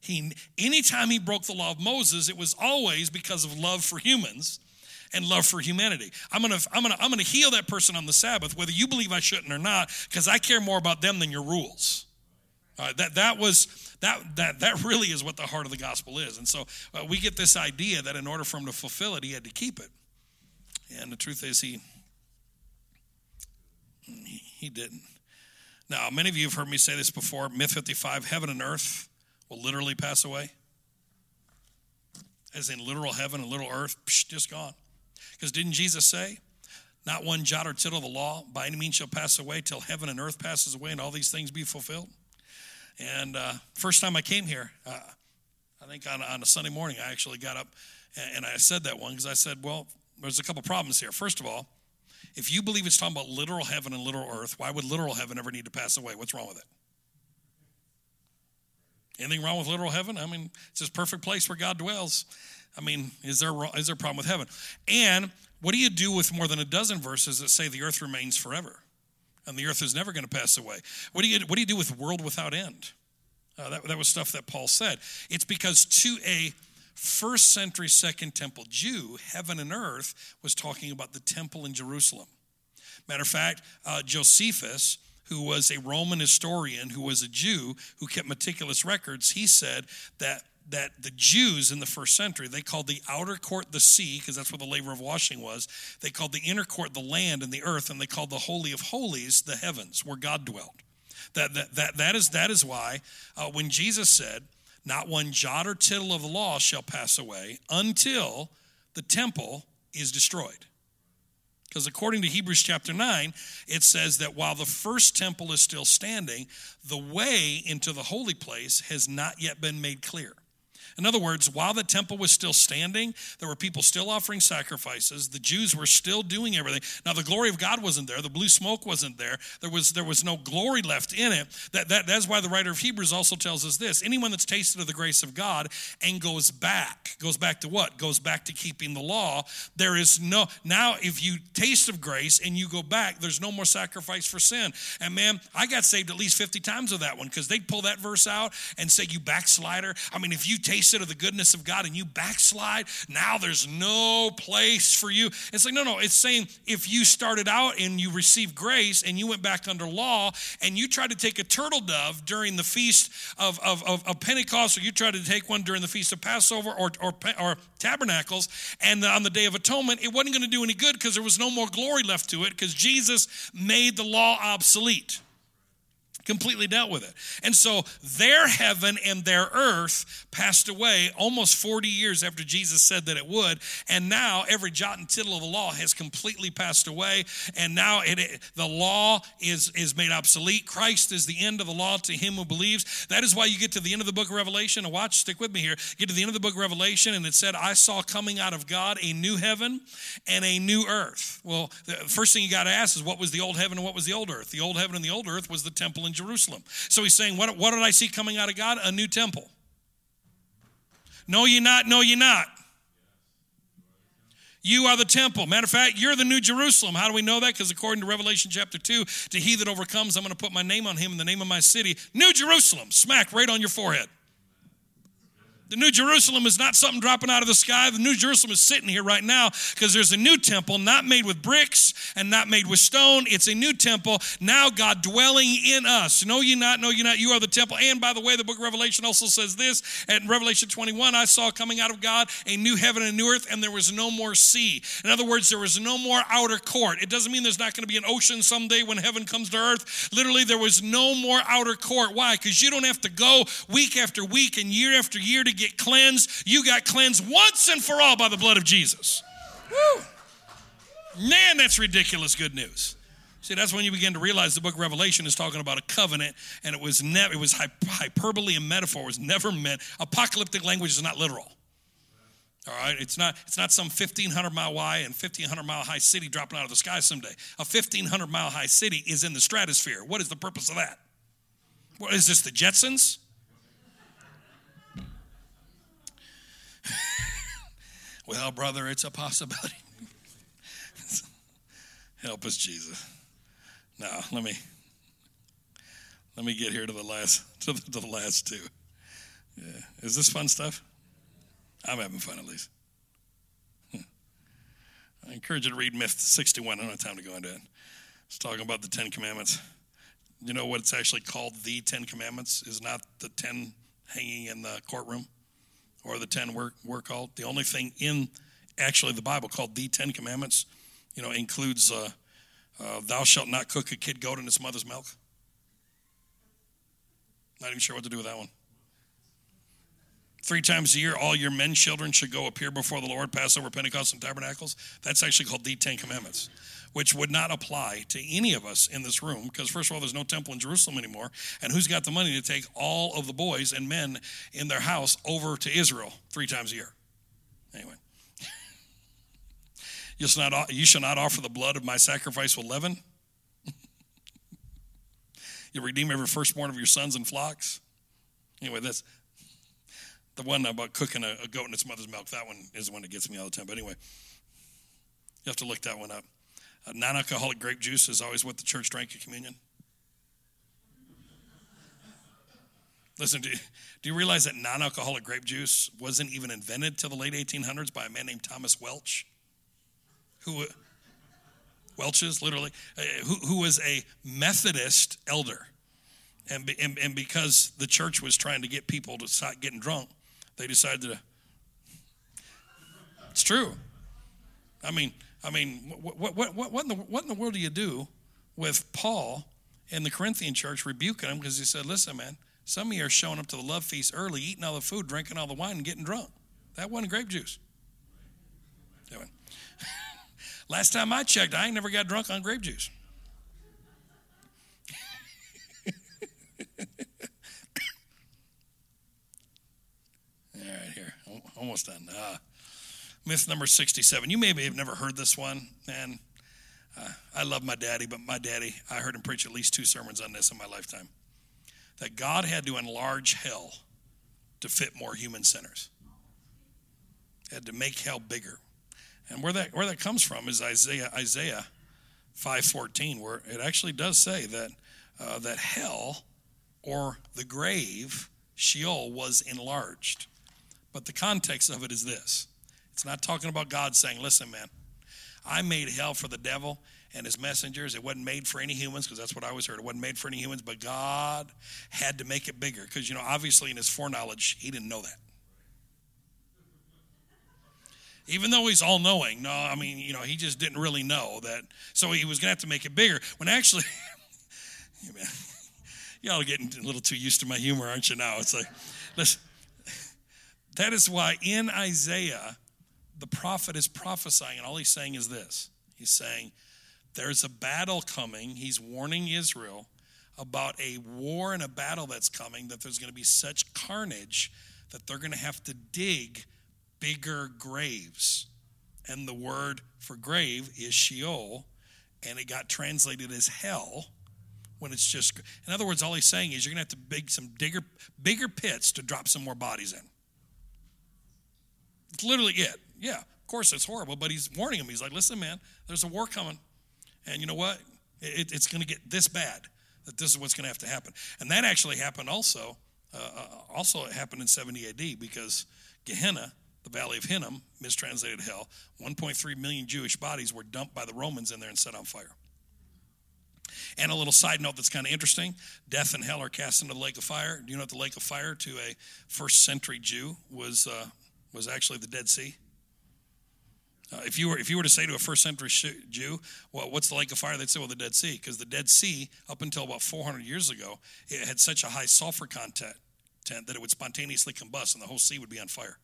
S2: He, anytime he broke the law of Moses, it was always because of love for humans and love for humanity. I'm gonna, I'm gonna, I'm gonna heal that person on the Sabbath, whether you believe I shouldn't or not, because I care more about them than your rules. that, that was that, that that really is what the heart of the gospel is. And so uh, we get this idea that in order for him to fulfill it, he had to keep it. And the truth is, he he didn't. Now, many of you have heard me say this before Myth 55 heaven and earth will literally pass away. As in literal heaven and literal earth, psh, just gone. Because didn't Jesus say, Not one jot or tittle of the law by any means shall pass away till heaven and earth passes away and all these things be fulfilled? And uh, first time I came here, uh, I think on, on a Sunday morning, I actually got up and, and I said that one because I said, Well, there's a couple problems here. First of all, if you believe it's talking about literal heaven and literal earth, why would literal heaven ever need to pass away? What's wrong with it? Anything wrong with literal heaven? I mean, it's this perfect place where God dwells. I mean, is there is there a problem with heaven? And what do you do with more than a dozen verses that say the earth remains forever, and the earth is never going to pass away? What do you what do you do with world without end? Uh, that, that was stuff that Paul said. It's because to a first century Second Temple Jew, heaven and earth was talking about the temple in Jerusalem. Matter of fact, uh, Josephus, who was a Roman historian, who was a Jew, who kept meticulous records, he said that that the Jews in the first century, they called the outer court the sea, because that's where the labor of washing was. They called the inner court the land and the earth, and they called the Holy of Holies the heavens, where God dwelt. That, that, that, that, is, that is why uh, when Jesus said, not one jot or tittle of the law shall pass away until the temple is destroyed. Because according to Hebrews chapter 9, it says that while the first temple is still standing, the way into the holy place has not yet been made clear. In other words, while the temple was still standing, there were people still offering sacrifices. The Jews were still doing everything. Now, the glory of God wasn't there. The blue smoke wasn't there. There was, there was no glory left in it. That, that, that's why the writer of Hebrews also tells us this anyone that's tasted of the grace of God and goes back, goes back to what? Goes back to keeping the law. There is no, now if you taste of grace and you go back, there's no more sacrifice for sin. And man, I got saved at least 50 times with that one because they'd pull that verse out and say, You backslider. I mean, if you taste of the goodness of God and you backslide, now there's no place for you. It's like, no, no, it's saying if you started out and you received grace and you went back under law and you tried to take a turtle dove during the feast of, of, of, of Pentecost or you tried to take one during the feast of Passover or, or, or Tabernacles and on the Day of Atonement, it wasn't going to do any good because there was no more glory left to it because Jesus made the law obsolete. Completely dealt with it. And so their heaven and their earth passed away almost 40 years after Jesus said that it would. And now every jot and tittle of the law has completely passed away. And now it, it, the law is, is made obsolete. Christ is the end of the law to him who believes. That is why you get to the end of the book of Revelation. And watch, stick with me here. Get to the end of the book of Revelation, and it said, I saw coming out of God a new heaven and a new earth. Well, the first thing you got to ask is what was the old heaven and what was the old earth? The old heaven and the old earth was the temple in Jerusalem. So he's saying, What, what did I see coming out of God? A new temple. No, you're not. No, you're not. You are the temple. Matter of fact, you're the new Jerusalem. How do we know that? Because according to Revelation chapter 2, to he that overcomes, I'm going to put my name on him in the name of my city. New Jerusalem, smack right on your forehead. The New Jerusalem is not something dropping out of the sky. The New Jerusalem is sitting here right now because there's a new temple, not made with bricks and not made with stone. It's a new temple. Now God dwelling in us. Know ye not, know ye not, you are the temple. And by the way, the book of Revelation also says this at Revelation 21 I saw coming out of God a new heaven and a new earth, and there was no more sea. In other words, there was no more outer court. It doesn't mean there's not going to be an ocean someday when heaven comes to earth. Literally, there was no more outer court. Why? Because you don't have to go week after week and year after year to get cleansed. You got cleansed once and for all by the blood of Jesus. Woo! Man, that's ridiculous good news. See, that's when you begin to realize the book of Revelation is talking about a covenant, and it was never it was hyperbole and metaphor. It was never meant. Apocalyptic language is not literal. All right, it's not it's not some 1500 mile wide and 1500 mile high city dropping out of the sky someday. A 1500 mile high city is in the stratosphere. What is the purpose of that? What is this? The Jetsons? well, brother, it's a possibility. Help us, Jesus. Now, let me let me get here to the last to the, to the last two. Yeah. Is this fun stuff? I'm having fun at least. I encourage you to read Myth 61. I don't have time to go into it. It's talking about the Ten Commandments. You know what it's actually called? The Ten Commandments is not the ten hanging in the courtroom or the ten we're, we're called. The only thing in actually the Bible called the Ten Commandments, you know, includes uh, uh, thou shalt not cook a kid goat in its mother's milk. Not even sure what to do with that one. Three times a year, all your men children should go appear before the Lord, Passover, Pentecost, and Tabernacles. That's actually called the Ten Commandments, which would not apply to any of us in this room because, first of all, there's no temple in Jerusalem anymore. And who's got the money to take all of the boys and men in their house over to Israel three times a year? Anyway. You shall, not, you shall not offer the blood of my sacrifice with leaven. you redeem every firstborn of your sons and flocks. Anyway, that's the one about cooking a, a goat in its mother's milk. That one is the one that gets me all the time. But anyway, you have to look that one up. Uh, non alcoholic grape juice is always what the church drank at communion. Listen, do you, do you realize that non alcoholic grape juice wasn't even invented till the late 1800s by a man named Thomas Welch? who Welch's literally, uh, who, who was a Methodist elder. And, and, and because the church was trying to get people to stop getting drunk, they decided to. It's true. I mean, I mean, what, what, what, what, in the, what in the world do you do with Paul in the Corinthian church rebuking him because he said, listen, man, some of you are showing up to the love feast early, eating all the food, drinking all the wine, and getting drunk. That wasn't grape juice. Anyway. Last time I checked, I ain't never got drunk on grape juice. All right, here, almost done. Uh, myth number 67. You maybe have never heard this one, and uh, I love my daddy, but my daddy, I heard him preach at least two sermons on this in my lifetime. That God had to enlarge hell to fit more human sinners. He had to make hell bigger. And where that where that comes from is Isaiah Isaiah 5:14, where it actually does say that uh, that hell or the grave Sheol was enlarged. But the context of it is this: it's not talking about God saying, "Listen, man, I made hell for the devil." and his messengers. It wasn't made for any humans because that's what I always heard. It wasn't made for any humans, but God had to make it bigger because, you know, obviously in his foreknowledge, he didn't know that even though he's all knowing. No, I mean, you know, he just didn't really know that. So he was going to have to make it bigger. When actually, y'all are getting a little too used to my humor, aren't you? Now it's like, listen. That is why in Isaiah, the prophet is prophesying, and all he's saying is this. He's saying, There's a battle coming. He's warning Israel about a war and a battle that's coming, that there's going to be such carnage that they're going to have to dig bigger graves. And the word for grave is Sheol, and it got translated as hell when it's just in other words all he's saying is you're going to have to dig some bigger bigger pits to drop some more bodies in it's literally it yeah of course it's horrible but he's warning him. He's like listen man there's a war coming and you know what? It, it's going to get this bad that this is what's going to have to happen. And that actually happened also uh, uh also it happened in 70 ad because gehenna the valley of hinnom mistranslated hell. 1.3 million jewish bodies were dumped by the romans in there and set on fire. And a little side note that's kind of interesting death and hell are cast into the lake of fire. Do you know what the lake of fire to a first century Jew was, uh, was actually the Dead Sea? Uh, if, you were, if you were to say to a first century Jew, well, what's the lake of fire? They'd say, well, the Dead Sea. Because the Dead Sea, up until about 400 years ago, it had such a high sulfur content that it would spontaneously combust and the whole sea would be on fire.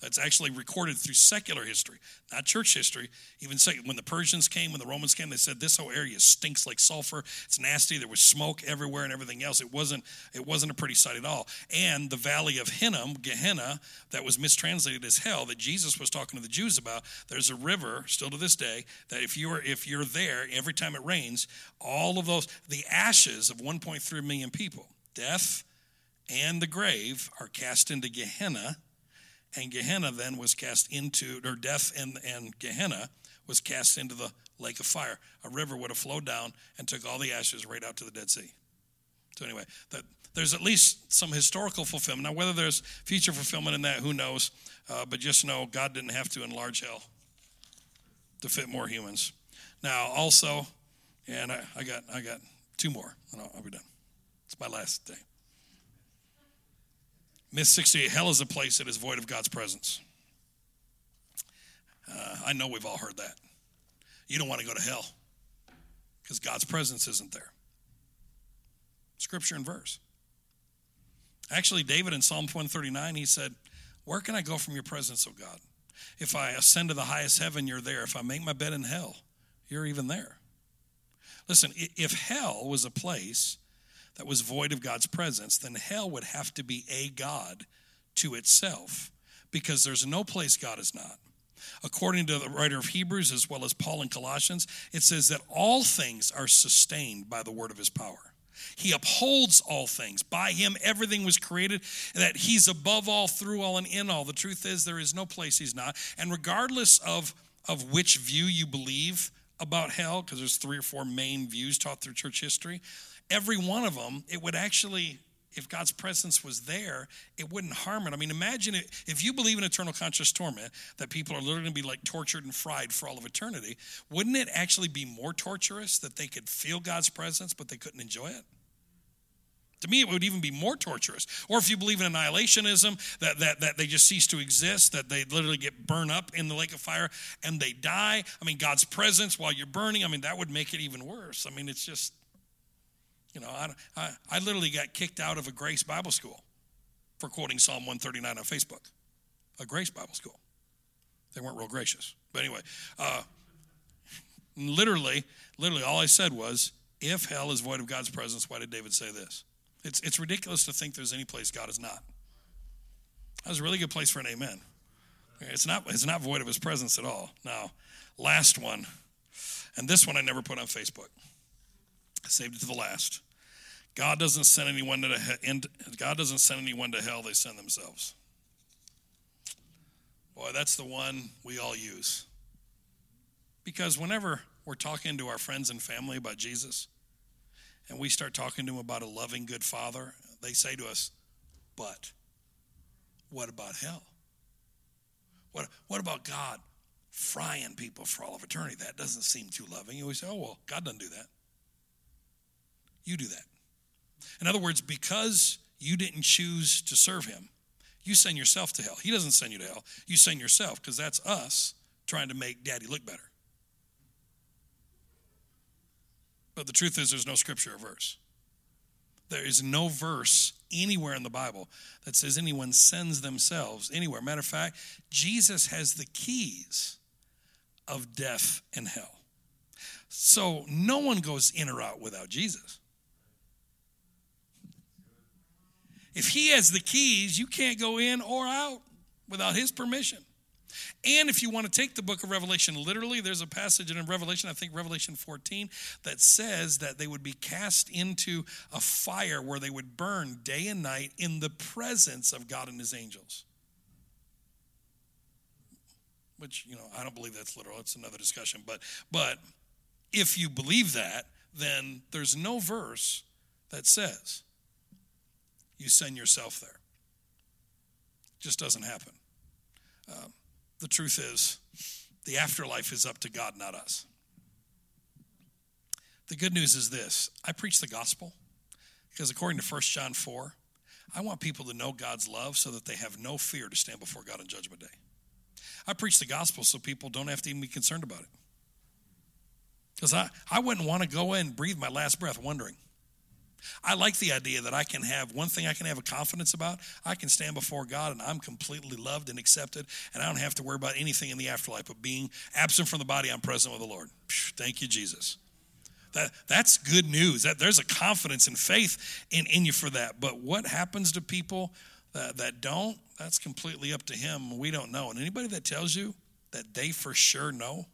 S2: That's actually recorded through secular history, not church history. Even when the Persians came, when the Romans came, they said this whole area stinks like sulfur. It's nasty. There was smoke everywhere and everything else. It wasn't. It wasn't a pretty sight at all. And the valley of Hinnom, Gehenna, that was mistranslated as hell, that Jesus was talking to the Jews about. There's a river still to this day that if you're if you're there every time it rains, all of those the ashes of 1.3 million people, death and the grave, are cast into Gehenna and Gehenna then was cast into, or death and, and Gehenna was cast into the lake of fire. A river would have flowed down and took all the ashes right out to the Dead Sea. So, anyway, that, there's at least some historical fulfillment. Now, whether there's future fulfillment in that, who knows? Uh, but just know God didn't have to enlarge hell to fit more humans. Now, also, and I, I got I got two more, and I'll, I'll be done. It's my last day. Myth 68 Hell is a place that is void of God's presence. Uh, I know we've all heard that. You don't want to go to hell because God's presence isn't there. Scripture and verse. Actually, David in Psalm 139, he said, Where can I go from your presence, O God? If I ascend to the highest heaven, you're there. If I make my bed in hell, you're even there. Listen, if hell was a place that was void of God's presence, then hell would have to be a God to itself because there's no place God is not. According to the writer of Hebrews, as well as Paul in Colossians, it says that all things are sustained by the word of his power. He upholds all things. By him, everything was created, that he's above all, through all, and in all. The truth is, there is no place he's not. And regardless of, of which view you believe about hell, because there's three or four main views taught through church history, every one of them, it would actually, if God's presence was there, it wouldn't harm it. I mean, imagine it, if you believe in eternal conscious torment, that people are literally going to be like tortured and fried for all of eternity, wouldn't it actually be more torturous that they could feel God's presence, but they couldn't enjoy it? To me, it would even be more torturous. Or if you believe in annihilationism, that, that, that they just cease to exist, that they literally get burned up in the lake of fire and they die. I mean, God's presence while you're burning, I mean, that would make it even worse. I mean, it's just, you know, I, I, I literally got kicked out of a Grace Bible School for quoting Psalm 139 on Facebook. A Grace Bible School. They weren't real gracious. But anyway, uh, literally, literally, all I said was, if hell is void of God's presence, why did David say this? It's, it's ridiculous to think there's any place God is not. That was a really good place for an amen. It's not, it's not void of his presence at all. Now, last one, and this one I never put on Facebook. I saved it to the last. God doesn't send anyone to the, God doesn't send anyone to hell; they send themselves. Boy, that's the one we all use. Because whenever we're talking to our friends and family about Jesus, and we start talking to them about a loving, good Father, they say to us, "But what about hell? What what about God frying people for all of eternity? That doesn't seem too loving." And we say, "Oh well, God doesn't do that." You do that. In other words, because you didn't choose to serve him, you send yourself to hell. He doesn't send you to hell. You send yourself because that's us trying to make daddy look better. But the truth is, there's no scripture or verse There is no verse anywhere in the Bible that says anyone sends themselves anywhere. Matter of fact, Jesus has the keys of death and hell. So no one goes in or out without Jesus. If he has the keys, you can't go in or out without his permission. And if you want to take the book of Revelation literally, there's a passage in Revelation, I think Revelation 14, that says that they would be cast into a fire where they would burn day and night in the presence of God and his angels. Which, you know, I don't believe that's literal. It's another discussion. But but if you believe that, then there's no verse that says you send yourself there. It just doesn't happen. Um, the truth is, the afterlife is up to God, not us. The good news is this I preach the gospel because according to 1 John 4, I want people to know God's love so that they have no fear to stand before God on Judgment Day. I preach the gospel so people don't have to even be concerned about it. Because I, I wouldn't want to go in and breathe my last breath wondering. I like the idea that I can have one thing I can have a confidence about. I can stand before God and I'm completely loved and accepted, and I don't have to worry about anything in the afterlife but being absent from the body, I'm present with the Lord. Thank you, Jesus. That, that's good news. That there's a confidence and faith in, in you for that. But what happens to people that, that don't, that's completely up to him. We don't know. And anybody that tells you that they for sure know,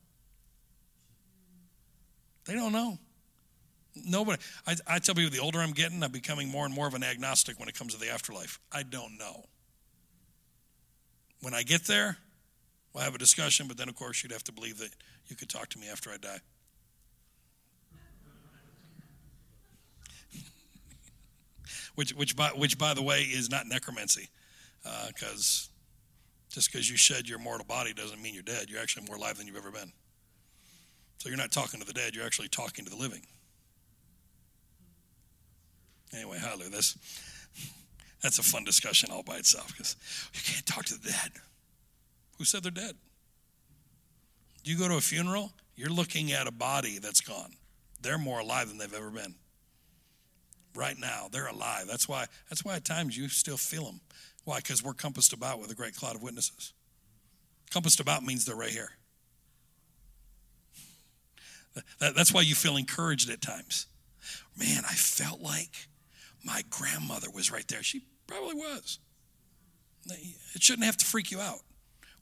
S2: they don't know. Nobody, I, I tell people the older I'm getting, I'm becoming more and more of an agnostic when it comes to the afterlife. I don't know. When I get there, we'll have a discussion, but then, of course, you'd have to believe that you could talk to me after I die. which, which, by, which, by the way, is not necromancy, because uh, just because you shed your mortal body doesn't mean you're dead. You're actually more alive than you've ever been. So you're not talking to the dead, you're actually talking to the living. Anyway, hallelujah. This, that's a fun discussion all by itself because you can't talk to the dead. Who said they're dead? Do You go to a funeral, you're looking at a body that's gone. They're more alive than they've ever been. Right now, they're alive. That's why, that's why at times you still feel them. Why? Because we're compassed about with a great cloud of witnesses. Compassed about means they're right here. That, that's why you feel encouraged at times. Man, I felt like my grandmother was right there. She probably was. It shouldn't have to freak you out.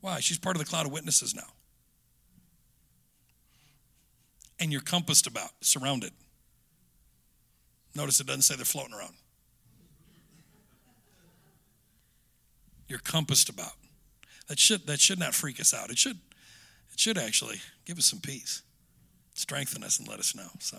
S2: Why? She's part of the cloud of witnesses now. And you're compassed about, surrounded. Notice it doesn't say they're floating around. You're compassed about. That should, that should not freak us out. It should, it should actually give us some peace, strengthen us, and let us know. So.